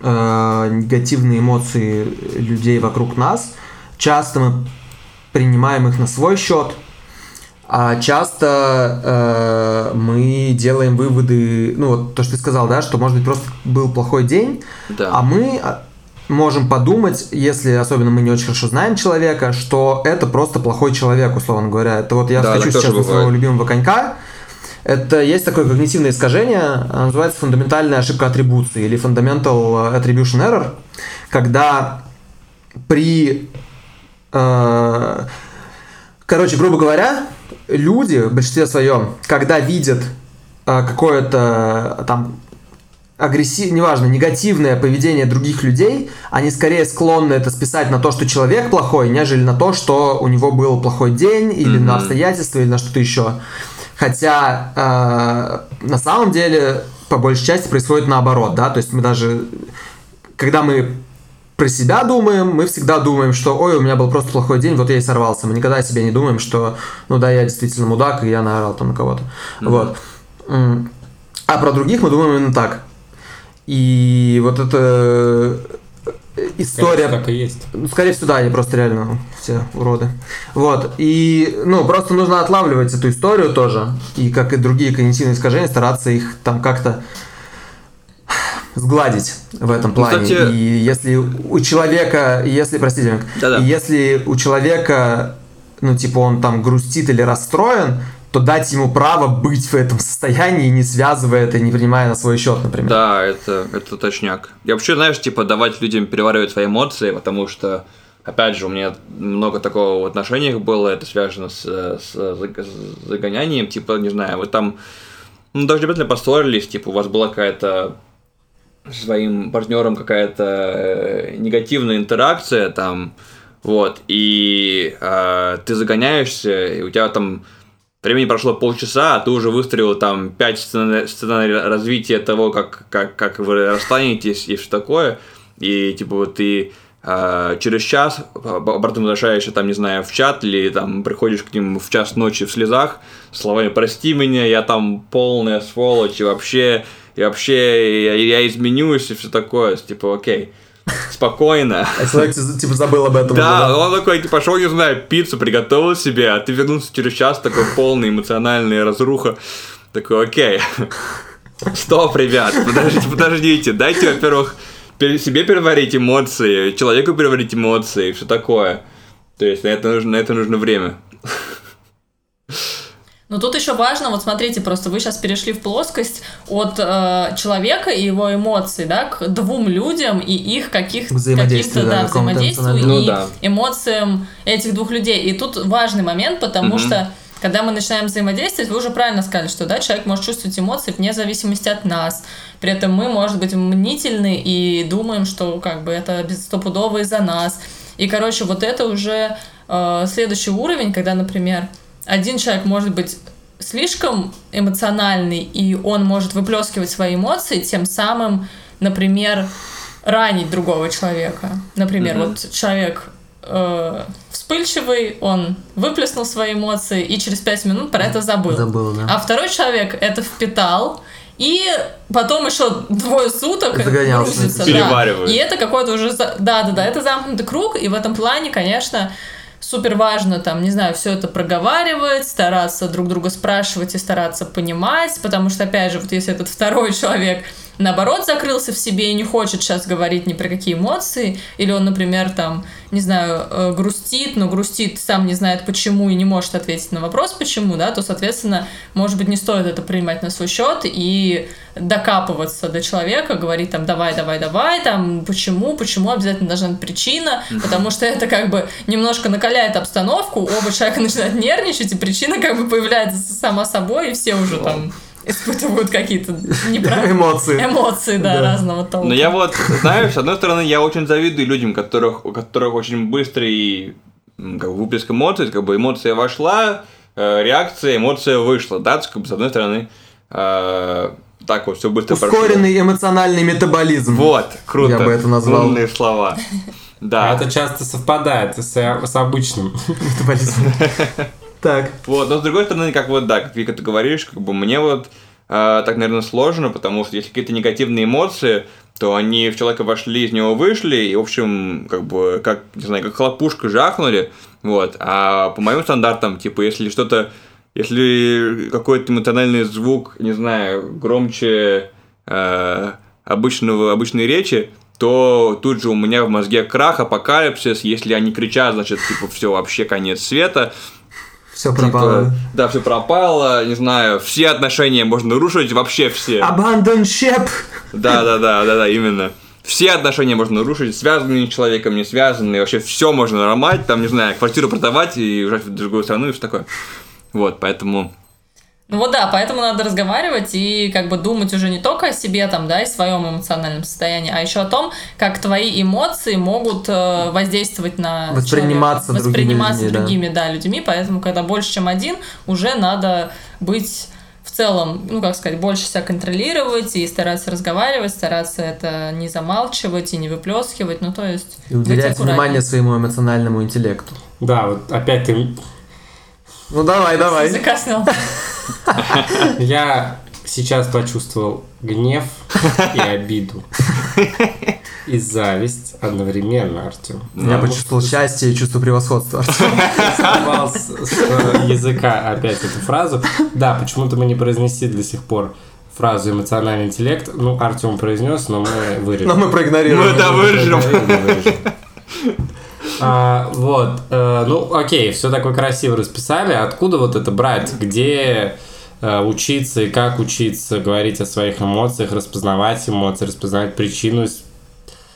э, негативные эмоции людей вокруг нас. Часто мы принимаем их на свой счет, а часто э, мы делаем выводы, ну вот то, что ты сказал, да, что может быть просто был плохой день, Да. а мы а, можем подумать, если особенно мы не очень хорошо знаем человека, что это просто плохой человек, условно говоря. Это вот я Да, хочу сейчас на своего любимого конька. Это есть такое когнитивное искажение, называется фундаментальная ошибка атрибуции или fundamental attribution error, когда при э, Короче, грубо говоря, люди в большинстве своем, когда видят э, какое-то там агрессив, неважно, негативное поведение других людей, они скорее склонны это списать на то, что человек плохой, нежели на то, что у него был плохой день, или на Мгм. обстоятельства, или на что-то еще. Хотя э, на самом деле, по большей части, происходит наоборот, да, то есть мы даже, когда мы про себя думаем, мы всегда думаем, что ой, у меня был просто плохой день, вот я и сорвался. Мы никогда о себе не думаем, что ну да, я действительно мудак, и я наорал там на кого-то. Вот. М. А про других мы думаем именно так. И вот эта э, история... Так и есть. Ну, скорее всего, да, они просто реально все уроды. Вот. И, ну, просто нужно отлавливать эту историю тоже. И, как и другие когнитивные искажения, стараться их там как-то сгладить в этом Ну, плане. кстати- И если у человека, если, простите, Мик, Да-да. и если у человека, ну, типа, он там грустит или расстроен, то дать ему право быть в этом состоянии, не связывая это, не принимая на свой счет, например. Да, это, это точняк. Я вообще, знаешь, типа, давать людям переваривать свои эмоции, потому что, опять же, у меня много такого в отношениях было, это связано с, с, с загонянием, типа, не знаю, вы там, ну, даже обязательно поссорились, типа, у вас была какая-то с своим партнером какая-то э, негативная интеракция там, вот, и э, ты загоняешься, и у тебя там времени прошло полчаса, а ты уже выстроил там пять сценарий, сценарий развития того, как, как, как вы расстанетесь и все такое, и типа вот ты э, через час обратно возвращаешься там, не знаю, в чат или там приходишь к ним в час ночи в слезах, словами «прости меня, я там полная сволочь, и вообще, и вообще я, я изменюсь» и все такое, типа окей спокойно. А человек типа забыл об этом. Да, он такой, типа, пошел, не знаю, пиццу приготовил себе, а ты вернулся через час, такой полный эмоциональный разруха. Такой, окей. Стоп, ребят, подождите, подождите, дайте, во-первых, себе переварить эмоции, человеку переварить эмоции, все такое. То есть на это нужно, на это нужно время. Но тут еще важно, вот смотрите, просто вы сейчас перешли в плоскость от э, человека и его эмоций, да, к двум людям и их каких каким-то да, да, взаимодействию ну, и да. эмоциям этих двух людей. И тут важный момент, потому mm-hmm. что когда мы начинаем взаимодействовать, вы уже правильно сказали, что да, человек может чувствовать эмоции вне зависимости от нас. При этом мы, может быть, мнительны и думаем, что как бы это стопудово из-за нас. И, короче, вот это уже э, следующий уровень, когда, например, один человек может быть слишком эмоциональный, и он может выплескивать свои эмоции, тем самым, например, ранить другого человека. Например, mm-hmm. вот человек э, вспыльчивый, он выплеснул свои эмоции и через пять минут про это забыл. Забыл, да. А второй человек это впитал, и потом еще двое суток грузится. Да. И это какой-то уже... Да, да, да, это замкнутый круг, и в этом плане, конечно, супер важно там, не знаю, все это проговаривать, стараться друг друга спрашивать и стараться понимать, потому что, опять же, вот если этот второй человек наоборот закрылся в себе и не хочет сейчас говорить ни про какие эмоции, или он, например, там, не знаю, э, грустит, но грустит сам не знает почему и не может ответить на вопрос почему, да, то, соответственно, может быть, не стоит это принимать на свой счет и докапываться до человека, говорить там давай, давай, давай, там почему, почему? обязательно должна быть причина, потому что это как бы немножко накаляет обстановку, оба человека начинают нервничать, и причина как бы появляется сама собой, и все уже там испытывают какие-то неправильные эмоции. Эмоции, да, да. разного толка. Но я вот, знаешь, с одной стороны, я очень завидую людям, которых, у которых очень быстрый как бы, выплеск эмоций, как бы эмоция вошла, э, реакция, эмоция вышла, да, как бы, с одной стороны, э, так вот все быстро Ускоренный прошло. эмоциональный метаболизм. Вот, круто. Я бы это назвал. Умные слова. Да. А это часто совпадает с, с обычным метаболизмом. Так. Вот, но с другой стороны, как вот, да, как Вика, ты говоришь, как бы мне вот э, так, наверное, сложно, потому что если какие-то негативные эмоции, то они в человека вошли, из него вышли, и, в общем, как бы, как, не знаю, как хлопушка жахнули, вот. А по моим стандартам, типа, если что-то, если какой-то эмоциональный звук, не знаю, громче э, обычного, обычной речи, то тут же у меня в мозге крах, апокалипсис, если они кричат, значит, типа, все, вообще конец света, все типа, пропало. Да, все пропало, не знаю, все отношения можно рушить, вообще все. Abandon ship! Да, да, да, да, да, именно. Все отношения можно нарушить, связанные с человеком, не связанные, вообще все можно ломать, там, не знаю, квартиру продавать и уезжать в другую страну и все такое. Вот, поэтому ну вот да, поэтому надо разговаривать и как бы думать уже не только о себе там, да, и своем эмоциональном состоянии, а еще о том, как твои эмоции могут э, воздействовать на восприниматься, человека, восприниматься другими, другими, да. да, людьми, поэтому когда больше, чем один, уже надо быть в целом, ну, как сказать, больше себя контролировать и стараться разговаривать, стараться это не замалчивать и не выплескивать, ну, то есть... И уделять внимание своему эмоциональному интеллекту. Да, вот опять ты... Ну, давай, давай. Закаснел. Я сейчас почувствовал гнев и обиду. И зависть одновременно, Артем. Я почувствовал счастье и чувство превосходства. Сорвал с, с языка опять эту фразу. Да, почему-то мы не произнесли до сих пор фразу эмоциональный интеллект. Ну, Артем произнес, но мы вырежем. Но мы проигнорируем. Мы это вырежем. А, вот, э, ну окей, все такое красиво расписали. Откуда вот это брать? Где э, учиться и как учиться говорить о своих эмоциях, распознавать эмоции, распознавать причину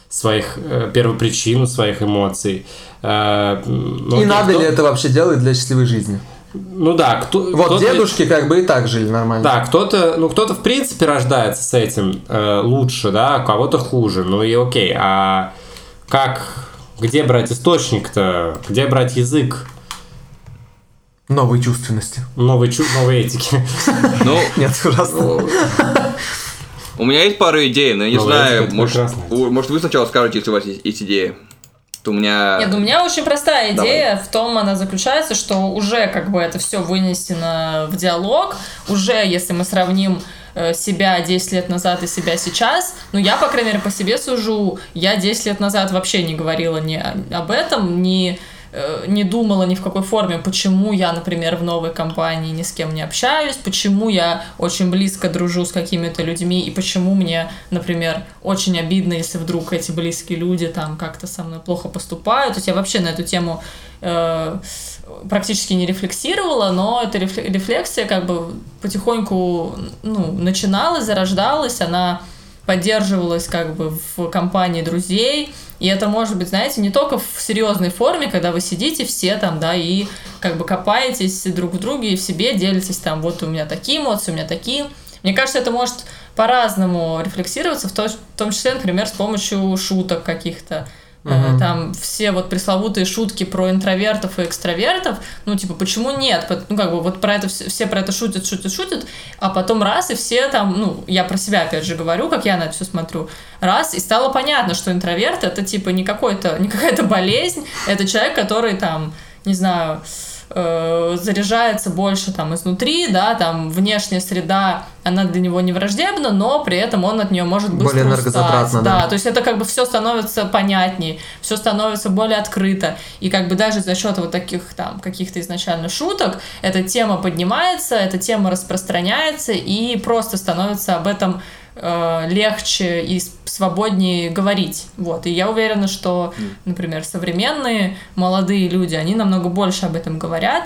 своих, э, первопричину своих эмоций. Ну, И надо кто- ли это вообще делать для счастливой жизни? Ну да, кто, Вот кто-то- дедушки как бы и так жили нормально. Да, кто-то, ну кто-то в принципе рождается с этим э, лучше, да, а кого-то хуже. Ну и окей, а как, где брать источник-то, где брать язык Новой чувственности. новой, чу- новой этики? Ну, Нет, ужасно. у меня есть пару идей, но я не Ну, знаю, может, вы сначала скажете, если у вас есть, есть идеи. То у меня... Нет, у меня очень простая Давай. идея в том, она заключается, что уже как бы это все вынесено в диалог, уже если мы сравним себя 10 лет назад и себя сейчас, ну я, по крайней мере, по себе сужу, я 10 лет назад вообще не говорила ни об этом, ни э, не думала ни в какой форме, почему я, например, в новой компании ни с кем не общаюсь, почему я очень близко дружу с какими-то людьми и почему мне, например, очень обидно, если вдруг эти близкие люди там как-то со мной плохо поступают. То есть я вообще на эту тему э, практически не рефлексировала, но эта рефле- рефлексия как бы потихоньку ну, начиналась, зарождалась, она поддерживалась как бы в компании друзей, и это может быть, знаете, не только в серьезной форме, когда вы сидите все там, да, и как бы копаетесь друг в друге и в себе делитесь там, вот у меня такие эмоции, у меня такие. Мне кажется, это может по-разному рефлексироваться, в том числе, например, с помощью шуток каких-то. Мгм. Там все вот пресловутые шутки про интровертов и экстравертов, ну, типа, почему нет? Ну, как бы, вот про это все, все про это шутят, шутят, шутят, а потом раз, и все там, ну, я про себя опять же говорю, как я на это все смотрю, раз, и стало понятно, что интроверт это, типа, не какой-то, не какая-то болезнь, это человек, который там, не знаю, э, заряжается больше там изнутри, да, там внешняя среда, она для него не враждебна, но при этом он от нее может быстро Более энергозатратно, да. да. То есть это как бы все становится понятнее, все становится более открыто. И как бы даже за счет вот таких там каких-то изначально шуток эта тема поднимается, эта тема распространяется и просто становится об этом э, легче и свободнее говорить. Вот. И я уверена, что, например, современные молодые люди, они намного больше об этом говорят.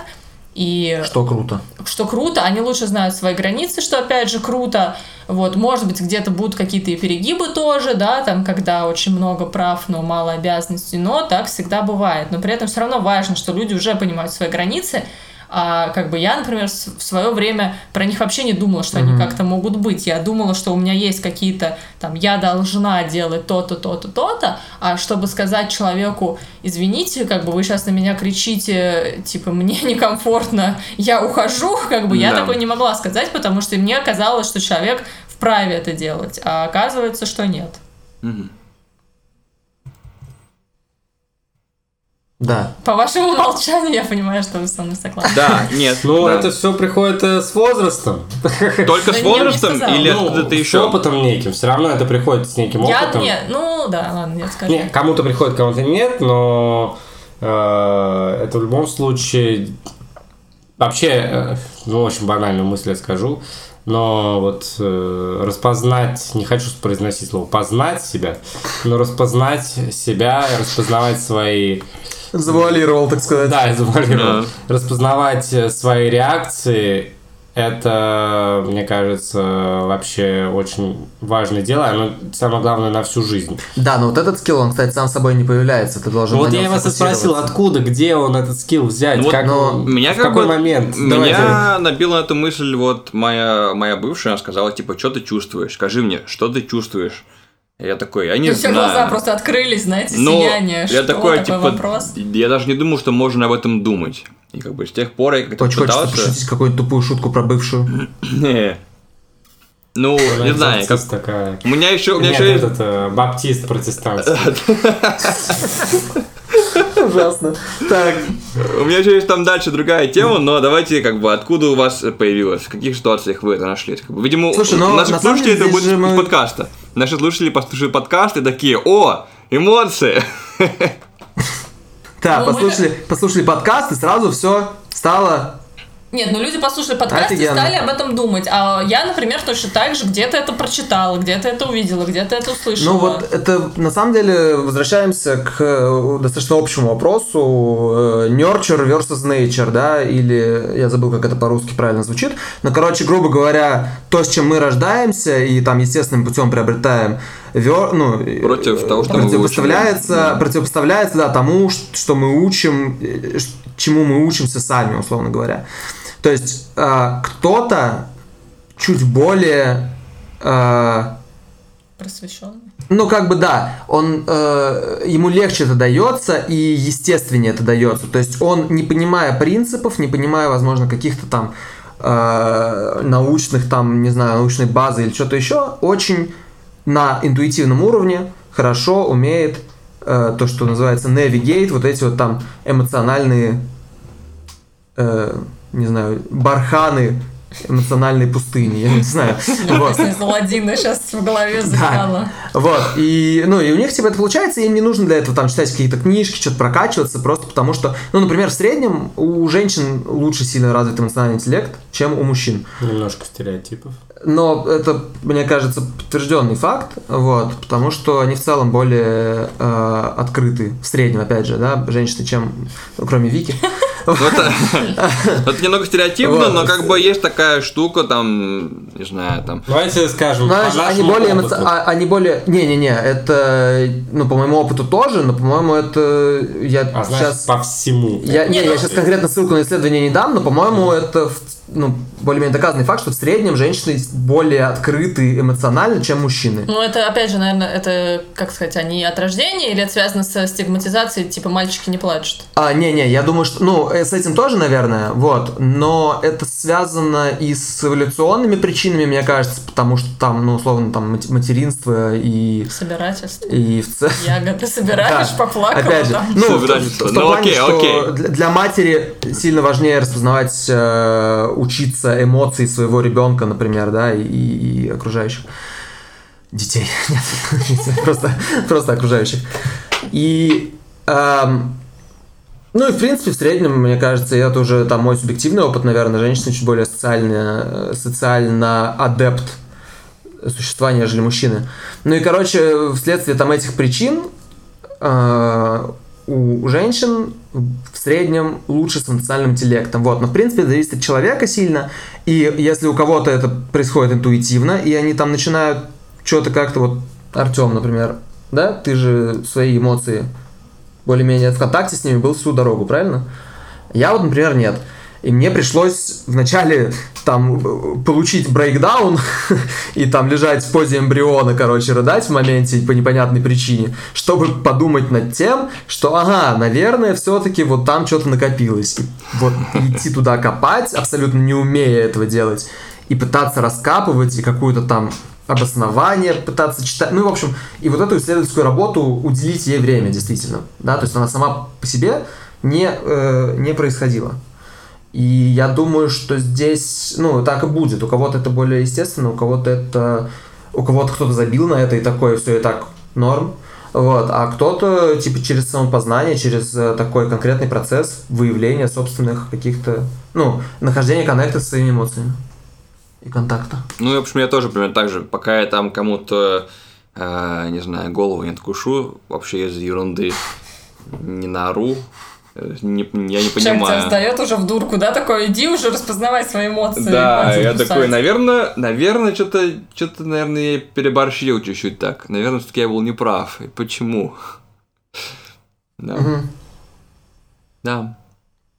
И Что круто. что круто, они лучше знают свои границы, что опять же круто. Вот, может быть, где-то будут какие-то и перегибы тоже, да, там, когда очень много прав, но мало обязанностей, но так всегда бывает. Но при этом все равно важно, что люди уже понимают свои границы, а как бы я, например, в свое время про них вообще не думала, что они Мгм. как-то могут быть. Я думала, что у меня есть какие-то, там, я должна делать то-то, то-то, то-то, а чтобы сказать человеку, извините, как бы вы сейчас на меня кричите, типа, мне некомфортно, я ухожу, как бы я Да. такое не могла сказать, потому что мне казалось, что человек вправе это делать, а оказывается, что нет. Мгм. Да. По вашему молчанию я понимаю, что вы со мной согласны. Да, нет. Ну, да. это все приходит э, с возрастом. Только с возрастом или Ну, откуда-то С еще? опытом неким. Все равно это приходит с неким Я, опытом. нет, ну да, ладно, нет, скажи. Не, кому-то приходит, кому-то нет, но э, это в любом случае вообще, э, ну, очень банальную мысль я скажу, но вот э, распознать, не хочу произносить слово познать себя, но распознать себя, распознавать свои Завуалировал, так сказать. да, я завуалировал. Да. Распознавать э, свои реакции, это, мне кажется, вообще очень важное дело. Оно самое главное на всю жизнь. Да, но вот этот скилл, он, кстати, сам собой не появляется. Ты должен Ну, вот на я вас и спросил, откуда, где он этот скилл взять, Ну вот, как, но Меня в как какой бы- момент? Меня набила на эту мысль вот моя, моя бывшая, она сказала, типа, что ты чувствуешь? Скажи мне, что ты чувствуешь? Я такой, я не все знаю. глаза просто открылись, знаете, Ну, сияние. я Что такой, такой типа, вопрос? я даже не думал, что можно об этом думать. И как бы с тех пор я как-то Очень хочется пытался... пошутить какую-то тупую шутку про бывшую. Не. Ну, не знаю, как... такая. У меня еще, у меня Нет, еще есть... этот э, баптист протестантский. Ужасно. Так, У меня еще есть там дальше другая тема, но давайте как бы откуда у вас появилось, в каких ситуациях вы это нашли. Как бы, видимо, Слушай, ну, наши на самом деле это будет из подкаста. Наши слушатели послушают подкаст и такие, о, эмоции. да, Ну, послушали, послушали подкаст, и сразу все стало Нет, ну люди послушали подкаст и Офигенно. стали об этом думать. А я, например, точно так же где-то это прочитала, где-то это увидела, где-то это услышала. Ну вот это на самом деле возвращаемся к э, достаточно общему вопросу э, nurture versus nature, да, или я забыл, как это по-русски правильно звучит. Но, короче, грубо говоря, то, с чем мы рождаемся и там естественным путем приобретаем, вер- ну, Против того, что мы противопоставляется, выучили. противопоставляется, да, тому, что мы учим, э, чему мы учимся сами, условно говоря. То есть э, кто-то чуть более э, Просвещенный. ну, как бы да, он э, ему легче это дается и естественнее это дается. То есть он, не понимая принципов, не понимая, возможно, каких-то там э, научных, там, не знаю, научной базы или что-то еще, очень на интуитивном уровне хорошо умеет э, то, что называется navigate, вот эти вот там эмоциональные, э, не знаю, барханы эмоциональной пустыни, я не знаю. Вот. Аладдина сейчас в голове заиграла. Вот, и, ну, и у них, типа, это получается, им не нужно для этого там читать какие-то книжки, что-то прокачиваться, просто потому что, ну, например, в среднем у женщин лучше сильно развит эмоциональный интеллект, чем у мужчин. Немножко стереотипов. Но это, мне кажется, подтвержденный факт, вот, потому что они в целом более э, открыты, в среднем, опять же, да, женщины, чем, ну, кроме Вики. Ну, это, немного стереотипно, но как бы есть такая штука, там, не знаю, там. Давайте скажем, они более, а- они более, не-не-не, это, ну, по моему опыту тоже, но, по-моему, это, я А сейчас... по всему. Я, я ну- сейчас конкретно ссылку на исследование не дам, но, по-моему, это в- ну, более-менее доказанный факт, что в среднем женщины более открыты эмоционально, чем мужчины. Ну, это, опять же, наверное, это, как сказать, они от рождения или это связано со стигматизацией, типа, мальчики не плачут? А, не-не, я думаю, что, ну, э, с этим тоже, наверное, вот, но это связано и с эволюционными причинами, мне кажется, потому что там, ну, условно, там мат- материнство и, Собирательство. и в целом... Ягоды собираешь, Да. поплакала Опять же, там. ну, в, Собирательство. в том Ну, плане, окей, что окей. Для, для матери сильно важнее распознавать, э, учиться эмоции своего ребенка, например, да, и, и окружающих детей. Нет, просто, просто окружающих. И эм, ну и в принципе в среднем, мне кажется, это уже там мой субъективный опыт, наверное, женщины чуть более социально, э, социально адепт существа, нежели мужчины. Ну и, короче, вследствие там этих причин э, у женщин в среднем лучше с эмоциональным интеллектом. Вот. Но, в принципе, это зависит от человека сильно. И если у кого-то это происходит интуитивно, и они там начинают что-то как-то вот... Артем, например, да? Ты же свои эмоции более-менее в контакте с ними был всю дорогу, правильно? Я вот, например, нет. И мне пришлось вначале там э, получить брейкдаун и там лежать в позе эмбриона, короче, рыдать в моменте по непонятной причине, чтобы подумать над тем, что, ага, наверное, все-таки вот там что-то накопилось. И вот идти туда копать, абсолютно не умея этого делать, и пытаться раскапывать, и какую-то там обоснование пытаться читать. Ну, и, в общем, и вот эту исследовательскую работу уделить ей время, действительно. Да, то есть она сама по себе не, э, не происходила. И я думаю, что здесь, ну, так и будет. У кого-то это более естественно, у кого-то это... У кого-то кто-то забил на это и такое все и так норм. Вот. А кто-то, типа, через самопознание, через э, такой конкретный процесс выявления собственных каких-то... Ну, нахождения коннекта с своими эмоциями и контакта. Ну, и, в общем, я тоже примерно так же. Пока я там кому-то, э, не знаю, голову не откушу, вообще из ерунды не наору, э, не, я не понимаю. сдает уже в дурку, да, такой, иди уже распознавай свои эмоции. Да, я кусать». такой, наверное, наверное, что-то, что-то, наверное, я переборщил чуть-чуть так. Наверное, все-таки я был неправ. И почему? Да. Мгм. Да.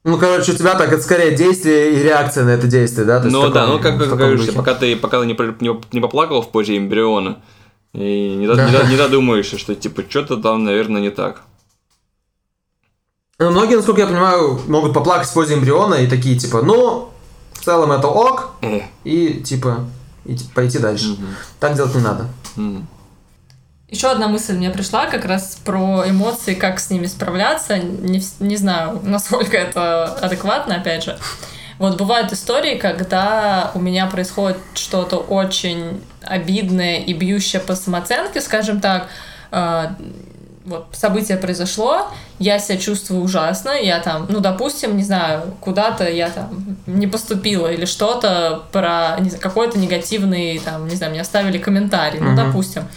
Ну, короче, у тебя так это скорее действие и реакция на это действие, да? То Ну да, ну как таком говоришь, пока ты, пока ты не, не, не поплакал в позе эмбриона, и не, до- не, не додумаешься, что типа что-то там, наверное, не так. Ну, Многие, насколько я понимаю, могут поплакать в позе эмбриона и такие, типа, ну, в целом это ок, Э. и, типа, и, типа, пойти дальше. Мгм. Так делать не надо. Мгм. Еще одна мысль мне пришла как раз про эмоции, как с ними справляться. Не, не знаю, насколько это адекватно, опять же. Вот бывают истории, когда у меня происходит что-то очень обидное и бьющее по самооценке, скажем так, э, вот событие произошло, я себя чувствую ужасно, я там, ну, допустим, не знаю, куда-то я там не поступила или что-то про какой-то негативный, там, не знаю, мне оставили комментарий, ну, Мгм. допустим.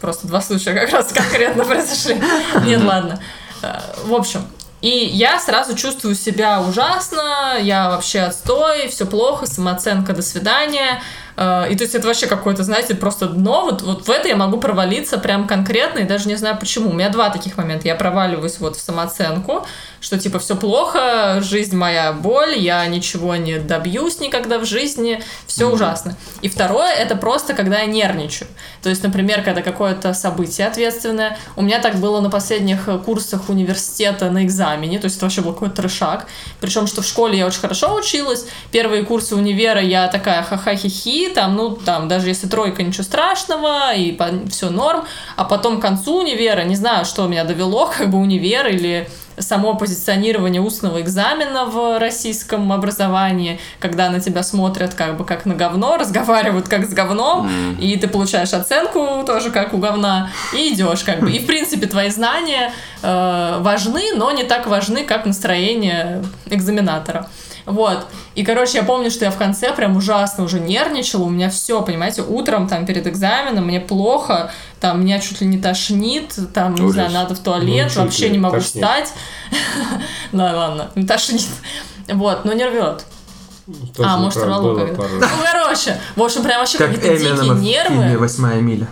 Просто два случая как раз конкретно произошли. Нет, ладно. Э, В общем, и я сразу чувствую себя ужасно, я вообще отстой, все плохо, самооценка, до свидания. Э, И то есть это вообще какое-то, знаете, просто дно. Вот, вот в это я могу провалиться прям конкретно и даже не знаю почему. У меня два таких момента. Я проваливаюсь вот в самооценку, что типа все плохо, жизнь моя боль, я ничего не добьюсь никогда в жизни, все ужасно. И второе, это просто когда я нервничаю. То есть, например, когда какое-то событие ответственное. У меня так было на последних э, курсах университета на экзамене, то есть это вообще был какой-то трешак. Причем, что в школе я очень хорошо училась, первые курсы универа я такая ха-ха-хи-хи, там, ну, там, даже если тройка, ничего страшного, и все норм. А потом к концу универа, не знаю, что меня довело, как бы универ или само позиционирование устного экзамена в российском образовании, когда на тебя смотрят как бы как на говно, разговаривают как с говном, и ты получаешь оценку тоже как у говна, и идешь как бы. И в принципе твои знания э, важны, но не так важны, как настроение экзаменатора. Вот. И, короче, я помню, что я в конце прям ужасно уже нервничала. У меня все, понимаете, утром там перед экзаменом мне плохо, там меня чуть ли не тошнит, там, не Ужас. знаю, надо в туалет, Ну, вообще не могу тошнит. встать. Да, ладно, не тошнит. Вот, но не рвет. Тоже А, может, рвало пару Ну, короче, в общем, прям вообще Как какие-то дикие нервы. «Восьмая миля».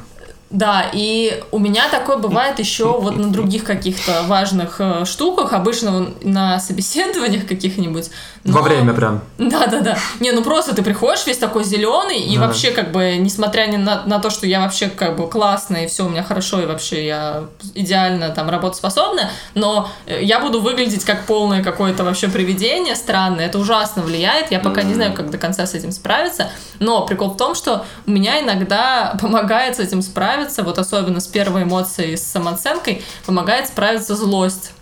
Да, и у меня такое бывает еще вот на других каких-то важных э, штуках, обычно на собеседованиях каких-нибудь. Во но- время прям. Да, да, да. Не, ну просто ты приходишь весь такой зеленый, и Да. вообще, как бы, несмотря ни на, на то, что я вообще как бы классная, и все у меня хорошо, и вообще я идеально там работоспособна, но э, я буду выглядеть как полное какое-то вообще привидение странное. Это ужасно влияет. Я пока не знаю, как до конца с этим справиться. Но прикол в том, что у меня иногда помогает с этим справиться, вот особенно с первой эмоцией, с самооценкой, помогает справиться злость.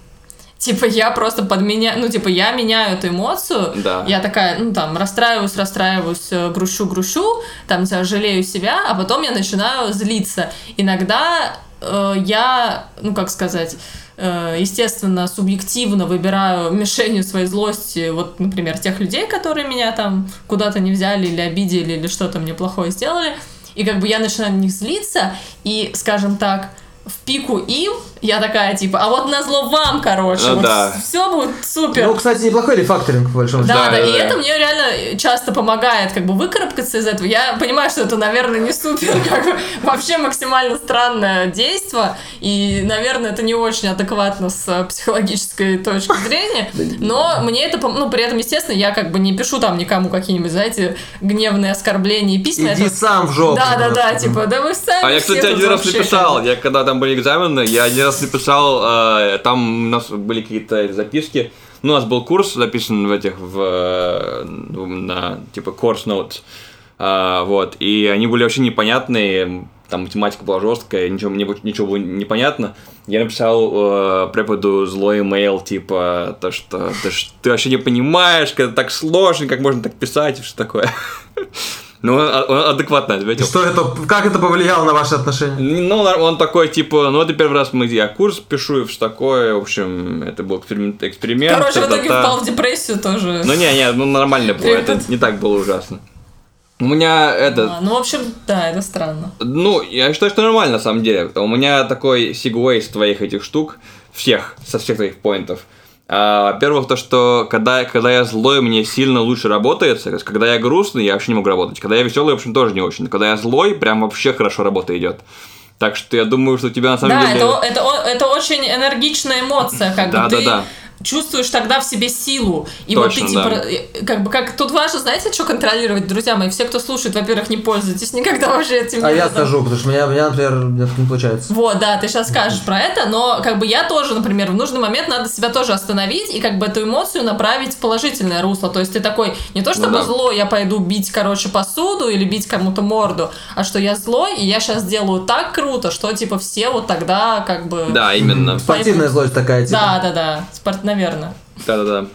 Типа я просто подменяю, ну типа я меняю эту эмоцию, Да. я такая, ну там, расстраиваюсь, расстраиваюсь, э, грущу, грущу, там, знаю, жалею себя, а потом я начинаю злиться. Иногда э, я, ну как сказать, э, естественно, субъективно выбираю мишенью своей злости, вот, например, тех людей, которые меня там куда-то не взяли или обидели, или что-то мне плохое сделали, и как бы я начинаю на них злиться, и, скажем так, в пику им я такая, типа, а вот на зло вам, короче, Ну вот да. все будет супер. Ну, кстати, неплохой рефакторинг, по большому счету. Да, Да, да, и да. это мне реально часто помогает как бы выкарабкаться из этого. Я понимаю, что это, наверное, не супер, как бы вообще максимально странное действие, и, наверное, это не очень адекватно с психологической точки зрения, но мне это, ну, при этом, естественно, я как бы не пишу там никому какие-нибудь, знаете, гневные оскорбления и письма. Иди Это- сам в жопу. Да, да, да, типа, да вы сами А я, кстати, один раз написал, я когда там были экзамены, я один раз написал, э, там у нас были какие-то записки, ну, у нас был курс записан в этих, в, э, на, типа, course notes, А, вот, и они были вообще непонятные, там математика была жесткая, ничего, мне ничего было непонятно. Я написал э, преподу злой имейл, типа, то, что ты, ты вообще не понимаешь, как это так сложно, как можно так писать, и что такое. Ну, он, он адекватно ответил. что это, как это повлияло на ваши отношения? Ну, он такой, типа, ну, это первый раз мы, я курс пишу и все такое, в общем, это был эксперимент. эксперимент Короче, в итоге впал в депрессию тоже. Ну, не, не, ну, нормально было, это не так было ужасно. У меня это, А, ну, в общем, да, это странно. ну, я считаю, что нормально, на самом деле. У меня такой сегвей с твоих этих штук, всех, со всех твоих поинтов. А, Во-первых, то, что когда, когда я злой, мне сильно лучше работает. То есть, Когда я грустный, я вообще не могу работать. Когда я веселый, в общем, тоже не очень. Но когда я злой, прям вообще хорошо работа идет. Так что я думаю, что у тебя на самом Да, деле... это, это, о- это очень энергичная эмоция, как Да, бы да, ты да. Чувствуешь тогда в себе силу. И Точно, вот ты типа, да. э, как бы, как тут важно, знаете, что контролировать, друзья мои? Все, кто слушает, во-первых, не пользуйтесь никогда вообще этим А я методом. скажу, потому что у меня, у меня, например, это не получается. Вот, да, ты сейчас скажешь про это, но как бы я тоже, например, в нужный момент надо себя тоже остановить и как бы эту эмоцию направить в положительное русло. То есть ты такой, не то чтобы Ну да. зло, я пойду бить, короче, посуду или бить кому-то морду, а что я злой, и я сейчас делаю так круто, что типа все вот тогда как бы... Да, именно. Спортивная злость такая, типа. Да, да, да, спорт, наверное. Да-да-да.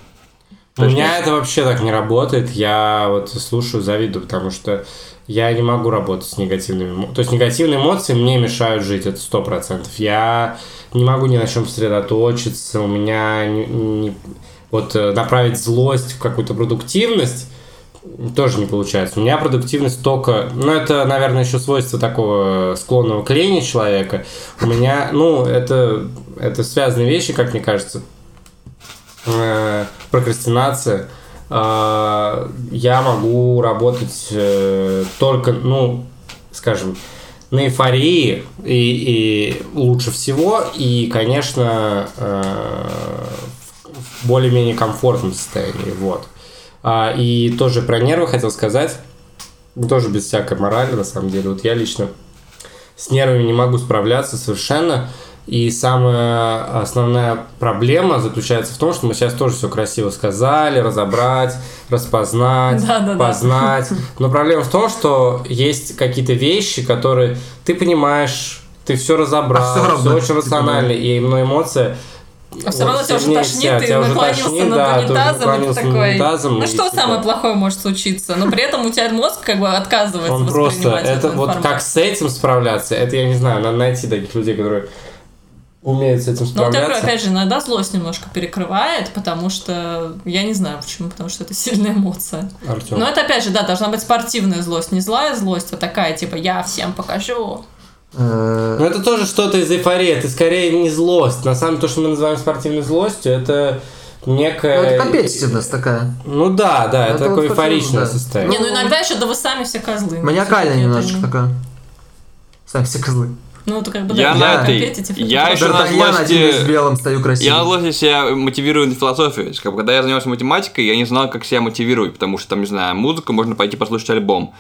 У меня это вообще так не работает. Я вот слушаю, завидую, потому что я не могу работать с негативными эмоциями. То есть негативные эмоции мне мешают жить, это сто процентов. Я не могу ни на чем сосредоточиться, у меня не, не- вот э, направить злость в какую-то продуктивность тоже не получается. У меня продуктивность только... Ну, это, наверное, еще свойство такого склонного к лени человека. У меня, ну, это, это связанные вещи, как мне кажется. Э, прокрастинация. Э, я могу работать э, только, ну, скажем, на эйфории и, и лучше всего, и, конечно, э, в более-менее комфортном состоянии, вот. А, и тоже про нервы хотел сказать, тоже без всякой морали, на самом деле. Вот я лично с нервами не могу справляться совершенно. И самая основная проблема заключается в том, что мы сейчас тоже все красиво сказали, разобрать, распознать, Да-да-да. познать. Но проблема в том, что есть какие-то вещи, которые ты понимаешь, ты все разобрал, А все равно, очень типа, рационально, и но эмоция А все равно тебя уже тошнит, вся, ты тебя наклонился тошнит, над да, унитазом, и ты такой, унитазом, ну что типа- самое плохое может случиться? Но при этом у тебя мозг как бы отказывается Он просто, это вот как с этим справляться, это я не знаю, надо найти таких людей, которые умеют с этим Но вот я говорю, справляться. опять же, иногда злость немножко перекрывает, потому что я не знаю почему, потому что это сильная эмоция. Артем. Но это опять же, да, должна быть спортивная злость, не злая злость, а такая, типа, я всем покажу. Ну это тоже что-то из эйфории, это скорее не злость. На самом деле то, что мы называем спортивной злостью, это Ну, некая... это компетитивность такая. Ну да, да, это, Это такое вот эйфоричное да. состояние. Не, ну иногда еще, да вы сами все козлы. Ну, Маниакальная немножечко не- такая. Сами все козлы. Ну, это как бы, Я да, на этой- это я еще на злости- один в белом стою Я на злости себя мотивирую на философию. Как бы, когда я занимался математикой, я не знал, как себя мотивировать, потому что, там, не знаю, музыку можно пойти послушать альбом.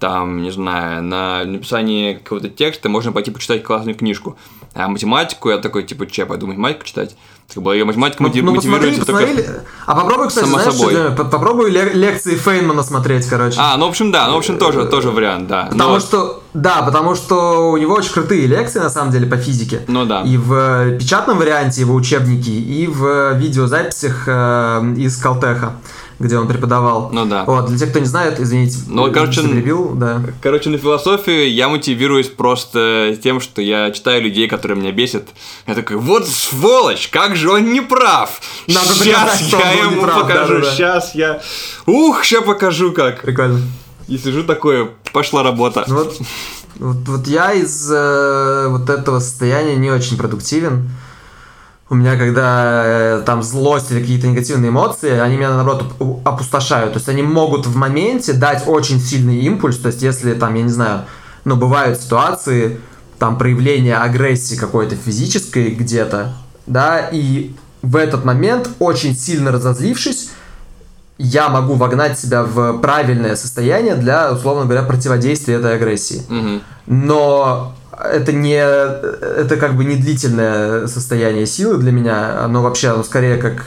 Там, не знаю, на написании какого-то текста можно пойти почитать классную книжку. А математику я такой, типа, че, пойду математику читать? Как бы, я математика Ну, мотив- ну посмотри, мотивируется только... посмотри. А попробуй, кстати, Само знаешь, собой. что? По- попробуй ле- лекции Фейнмана смотреть, короче. А, ну, в общем, да, ну, в общем, тоже, тоже вариант, да. Потому Но- что, да, потому что у него очень крутые лекции, на самом деле, по физике. Ну да. И в э, печатном варианте его учебники, и в э, видеозаписях э, из Калтеха, где он преподавал. Ну да. Вот, для тех, кто не знает, извините, Ну, короче, перебил, да. Короче, на философию я мотивируюсь просто тем, что я читаю людей, которые меня бесят. Я такой, вот сволочь, как же он не прав. Надо сейчас я ему неправ, покажу, да-да-да. сейчас я... Ух, сейчас покажу как. Прикольно. И сижу такое, пошла работа. Ну вот, вот, вот я из э, вот этого состояния не очень продуктивен. У меня, когда э, там злость или какие-то негативные эмоции, они меня, наоборот, оп- опустошают. То есть они могут в моменте дать очень сильный импульс. То есть если там, я не знаю, ну, бывают ситуации, там, проявления агрессии какой-то физической где-то, да, и в этот момент, очень сильно разозлившись, я могу вогнать себя в правильное состояние для, условно говоря, противодействия этой агрессии. Мгм. Но это не это как бы не длительное состояние силы для меня, оно вообще оно скорее как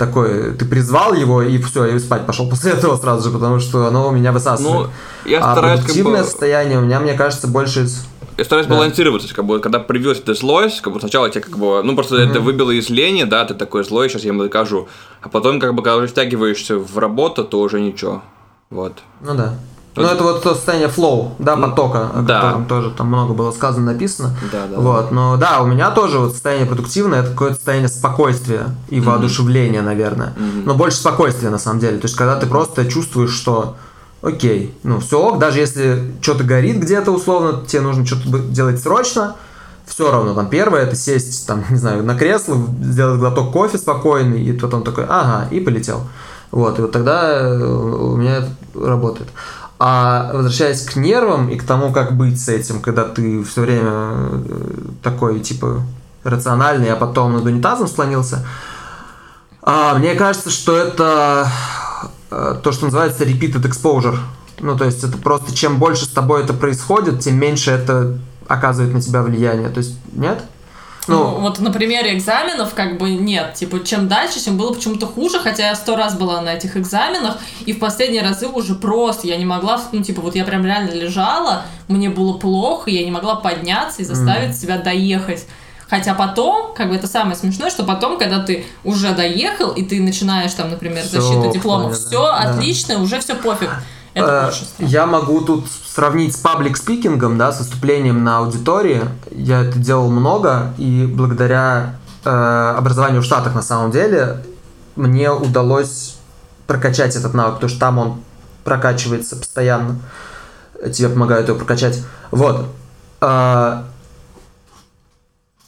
такой, ты призвал его и все, и спать пошел после этого сразу же, потому что оно у меня высасывает. Ну, я а стараюсь как продуктивное бы... состояние у меня, мне кажется, больше из... Я стараюсь Да. балансировать, то есть, как бы, когда появилась эта злость, как бы сначала тебя как бы, ну просто это выбило из лени, да, ты такой злой, сейчас я ему докажу. А потом, как бы, когда уже втягиваешься в работу, то уже ничего. Вот. Ну да. Ну это вот то состояние flow, да, потока, о да. котором тоже там много было сказано, написано. Да, да. Вот, но да, у меня тоже вот состояние продуктивное, это какое-то состояние спокойствия и воодушевления, наверное. Но больше спокойствия на самом деле. То есть, когда ты просто чувствуешь, что окей, ну все ок, даже если что-то горит где-то условно, тебе нужно что-то делать срочно, все равно, там, первое, это сесть, там, не знаю, на кресло, сделать глоток кофе спокойный, и потом такой, ага, и полетел. Вот, и вот тогда э, у меня это работает. А возвращаясь к нервам и к тому, как быть с этим, когда ты все время э, такой, типа, рациональный, а потом над унитазом склонился, а, мне кажется, что это то, что называется repeated exposure. Ну, то есть это просто чем больше с тобой это происходит, тем меньше это оказывает на тебя влияние. То есть, нет? Ну, Ну, вот на примере экзаменов как бы нет. Типа, чем дальше, тем было почему-то хуже, хотя я сто раз была на этих экзаменах, и в последние разы уже просто я не могла, ну, типа, вот я прям реально лежала, мне было плохо, я не могла подняться и заставить себя доехать. Хотя потом, как бы это самое смешное, что потом, когда ты уже доехал, и ты начинаешь там, например, Всё защиту диплома, понял, все да. Отлично, уже все пофиг. Это Э, страх. Я могу тут сравнить с паблик спикингом, да, с выступлением на аудитории. Я это делал много, и благодаря э, образованию в Штатах на самом деле мне удалось прокачать этот навык, потому что там он прокачивается постоянно. Тебе помогают его прокачать. Вот. Э,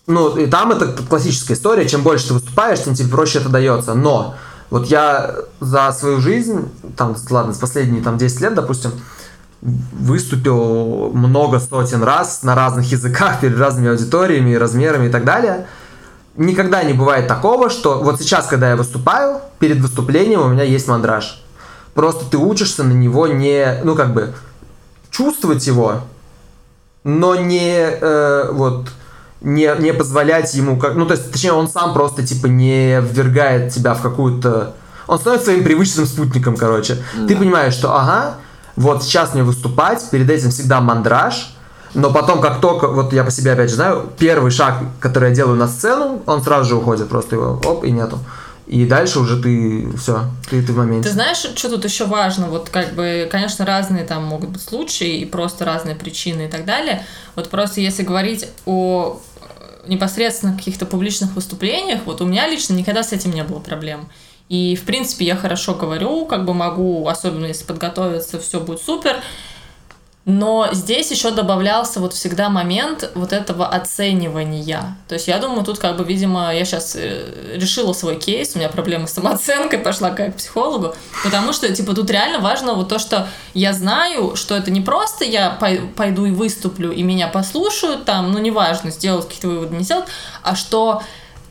ну, и там это классическая история. Чем больше ты выступаешь, тем тебе проще это дается. Но вот я за свою жизнь, там, ладно, последние там 10 лет, допустим, выступил много сотен раз на разных языках, перед разными аудиториями, размерами и так далее. Никогда не бывает такого, что вот сейчас, когда я выступаю, перед выступлением у меня есть мандраж. Просто ты учишься на него не, ну как бы, чувствовать его, но не э, вот не, не позволять ему как ну то есть точнее он сам просто типа не ввергает тебя в какую-то он становится своим привычным спутником короче ты понимаешь что ага вот сейчас мне выступать перед этим всегда мандраж но потом как только вот я по себе опять же знаю первый шаг который я делаю на сцену он сразу же уходит просто его оп и нету и дальше уже ты все ты ты в моменте Ты знаешь, что тут еще важно? Вот как бы, конечно, разные там могут быть случаи и просто разные причины и так далее. Вот просто если говорить о непосредственно каких-то публичных выступлениях, вот у меня лично никогда с этим не было проблем. И, в принципе, я хорошо говорю, как бы могу, особенно если подготовиться, все будет супер. Но здесь еще добавлялся вот всегда момент вот этого оценивания. То есть я думаю, тут как бы, видимо, я сейчас решила свой кейс, у меня проблемы с самооценкой, пошла к психологу, потому что, типа, тут реально важно вот то, что я знаю, что это не просто я пой- пойду и выступлю, и меня послушают там, ну, неважно, сделать какие-то выводы, не сделать, а что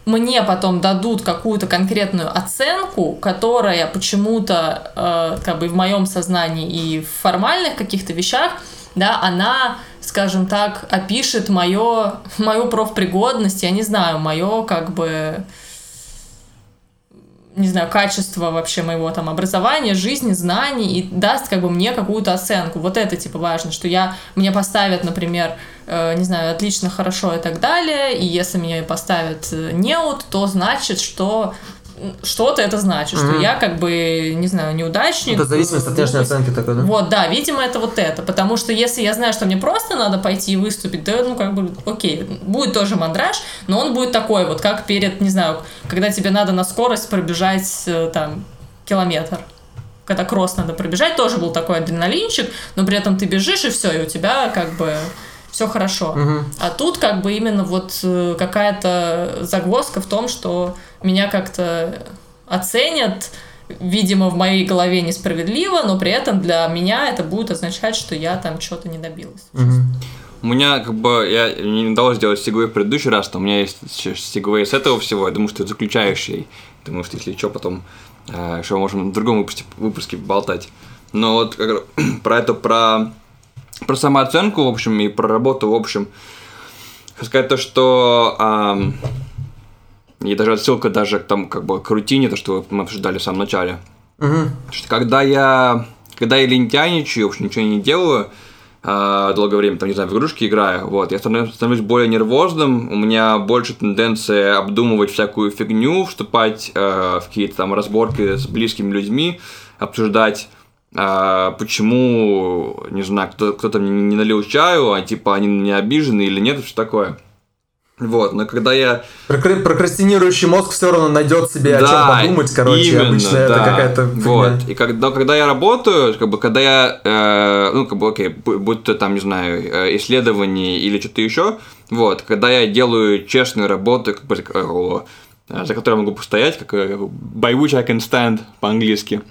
мне потом дадут какую-то конкретную оценку, которая почему-то э, как бы в моем сознании и в формальных каких-то вещах, да, она, скажем так, опишет мое, мою профпригодность, я не знаю, мое как бы не знаю, качество вообще моего там образования, жизни, знаний и даст как бы мне какую-то оценку. Вот это типа важно, что я, мне поставят, например, э, не знаю, отлично, хорошо и так далее, и если меня поставят э, неуд, то значит, что что-то это значит, что Мгм. я как бы, не знаю, неудачник. это зависимость от внешней оценки такой да Вот, да, видимо, это вот это. Потому что если я знаю, что мне просто надо пойти и выступить, да, ну, как бы, окей, будет тоже мандраж, но он будет такой вот, как перед, не знаю, когда тебе надо на скорость пробежать, э, там, километр. Когда кросс надо пробежать, тоже был такой адреналинчик, но при этом ты бежишь, и все, и у тебя, как бы, все хорошо. Мгм. А тут как бы именно вот э, какая-то загвоздка в том, что меня как-то оценят, видимо, в моей голове несправедливо, но при этом для меня это будет означать, что я там что-то не добилась. Мгм. У меня, как бы, я не удалось сделать segue в предыдущий раз, но у меня есть segue с этого всего, я думаю, что это заключающий. Думаю, что если что, потом э, еще можем в другом выпуске, выпуске болтать. Но вот как про это, про, про самооценку, в общем, и про работу, в общем, хочу сказать то, что um, и даже отсылка даже к тому, как бы, к рутине, то, что мы обсуждали в самом начале. Мгм. Что когда я, когда я лентяйничаю, в общем, ничего не делаю, а, долгое время, там, не знаю, в игрушки играю, вот, я становлюсь, становлюсь более нервозным, у меня больше тенденция обдумывать всякую фигню, вступать э, в какие-то там разборки с близкими людьми, обсуждать, а, почему, не знаю, кто, кто-то мне не налил чаю, а типа они на меня обижены или нет, что такое. Вот, но когда я Прокра- Прокрастинирующий мозг все равно найдет себе о чем подумать, короче. именно, Обычно это да. какая-то фигня. Вот. И когда, когда я работаю, как бы, когда я, э, ну, как бы, окей, бу- будь то там, не знаю, э, исследование или что-то еще, вот, когда я делаю честную работу, как бы, за- э, за которой я могу постоять, как, э, by which I can stand по-английски.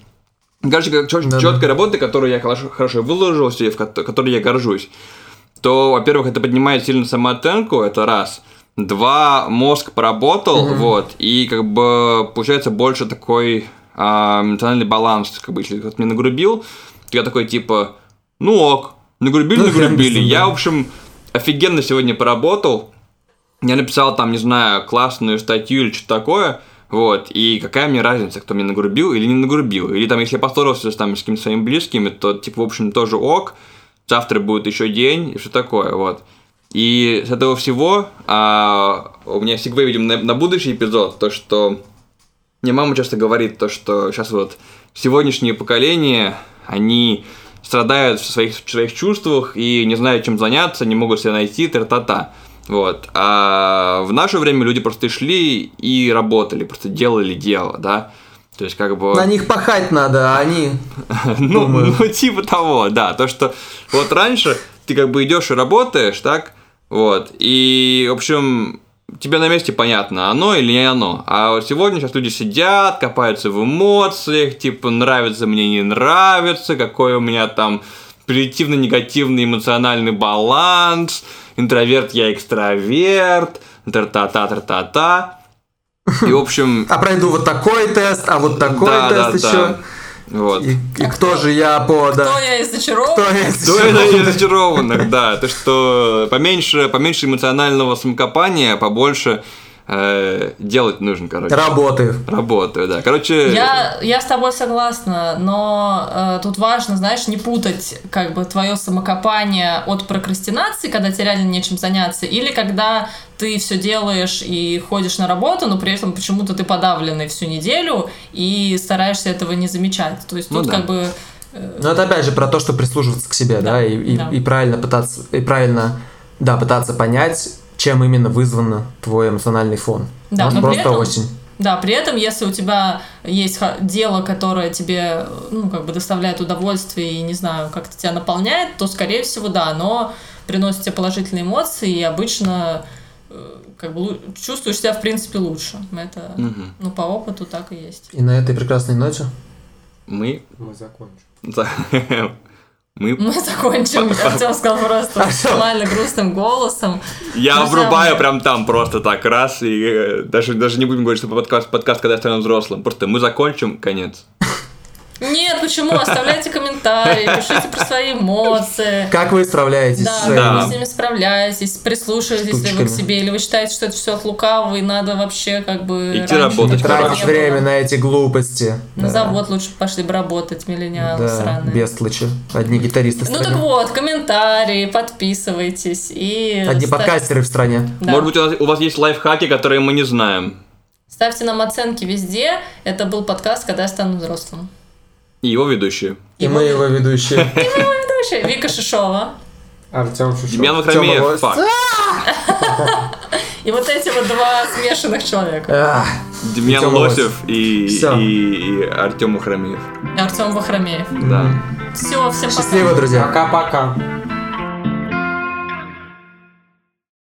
Короче, как очень Да-да. четкая работа, которую я хорошо, хорошо выложился, в ко- которой я горжусь, то, во-первых, это поднимает сильно самооценку, это раз. Два, мозг поработал, вот, и как бы получается больше такой а, эмоциональный баланс, как бы, если кто-то мне нагрубил, то я такой типа, ну ок, нагрубили, Ну, нагрубили. Я, в общем, офигенно сегодня поработал, я написал там, не знаю, классную статью или что-то такое, вот, и какая мне разница, кто мне нагрубил или не нагрубил. Или там, если я поссорился с, там, с какими-то своими близкими, то, типа, в общем, тоже ок, завтра будет еще день и все такое, вот. И с этого всего а, у меня всегда, видим, на, на будущий эпизод, то, что мне мама часто говорит, то, что сейчас вот сегодняшнее поколение, они страдают в своих, в своих чувствах и не знают, чем заняться, не могут себя найти, тра-та-та. Вот. А в наше время люди просто шли и работали, просто делали дело, да. То есть, как бы... На них пахать надо, а они... ну, ну, типа того, да. То, что вот раньше ты как бы идешь и работаешь, так? Вот. И, в общем, тебе на месте понятно, оно или не оно. А вот сегодня сейчас люди сидят, копаются в эмоциях, типа, нравится мне, не нравится, какой у меня там позитивно-негативный эмоциональный баланс, интроверт я экстраверт, тра-та-та, тра-та-та. И, в общем, А пройду вот такой тест, а вот такой да, тест да. еще. Вот. И, и кто же я по... Да. Кто я из зачарован? Кто я Ну, это из зачарованных, да. То, что поменьше, поменьше эмоционального самокопания, побольше э, делать нужно, короче. Работаю. Работаю, да. Короче, Я, я с тобой согласна, но э, тут важно, знаешь, не путать как бы твое самокопание от прокрастинации, когда тебе реально нечем заняться, или когда ты все делаешь и ходишь на работу, но при этом почему-то ты подавленный всю неделю и стараешься этого не замечать. То есть Ну тут да. как бы Но это опять же про то, что прислушиваться к себе, да, Да, и, и- да. и правильно пытаться, и правильно, да, пытаться понять, чем именно вызван твой эмоциональный фон. Да, Может, но при просто этом- осень. Да, при этом, если у тебя есть дело, которое тебе, ну, как бы доставляет удовольствие и, не знаю, как-то тебя наполняет, то, скорее всего, да, оно приносит тебе положительные эмоции, и обычно э, как бы чувствуешь себя, в принципе, лучше. Это, Мгм. ну, по опыту так и есть. И на этой прекрасной ноте мы... Мы закончим. Мы... Мы закончим. Артем сказал просто максимально грустным голосом. Я мои. прям там просто так раз, и э, даже, даже не будем говорить, что подкаст, подкаст, когда я стану взрослым. Просто мы закончим, конец. Нет, почему? Оставляйте комментарии, пишите про свои эмоции. Как вы справляетесь Да, с как Да. вы с ними справляетесь, прислушиваетесь ли вы Штучками. к себе, или вы считаете, что это все от лукавого, и надо вообще как бы... Идти работать, Тратить время было. на эти глупости. На Да. завод лучше пошли бы работать, миллениалы Да, сраные. бестлычи. Одни гитаристы в Ну так вот, комментарии, подписывайтесь и... Одни ста- подкастеры в стране. Да. Может быть, у вас, у вас есть лайфхаки, которые мы не знаем. Ставьте нам оценки везде. Это был подкаст «Когда я стану взрослым». И его ведущие. И мы его ведущие. Ведущая Вика Шишова. Артем Шишов. Демьян факт. И вот эти вот два смешанных человека. Ах, Демьян Лосев и, Всё. и, Артем Мухрамеев. Артем Вахромеев. Да. Все, всем пока. Счастливо, друзья. Пока-пока.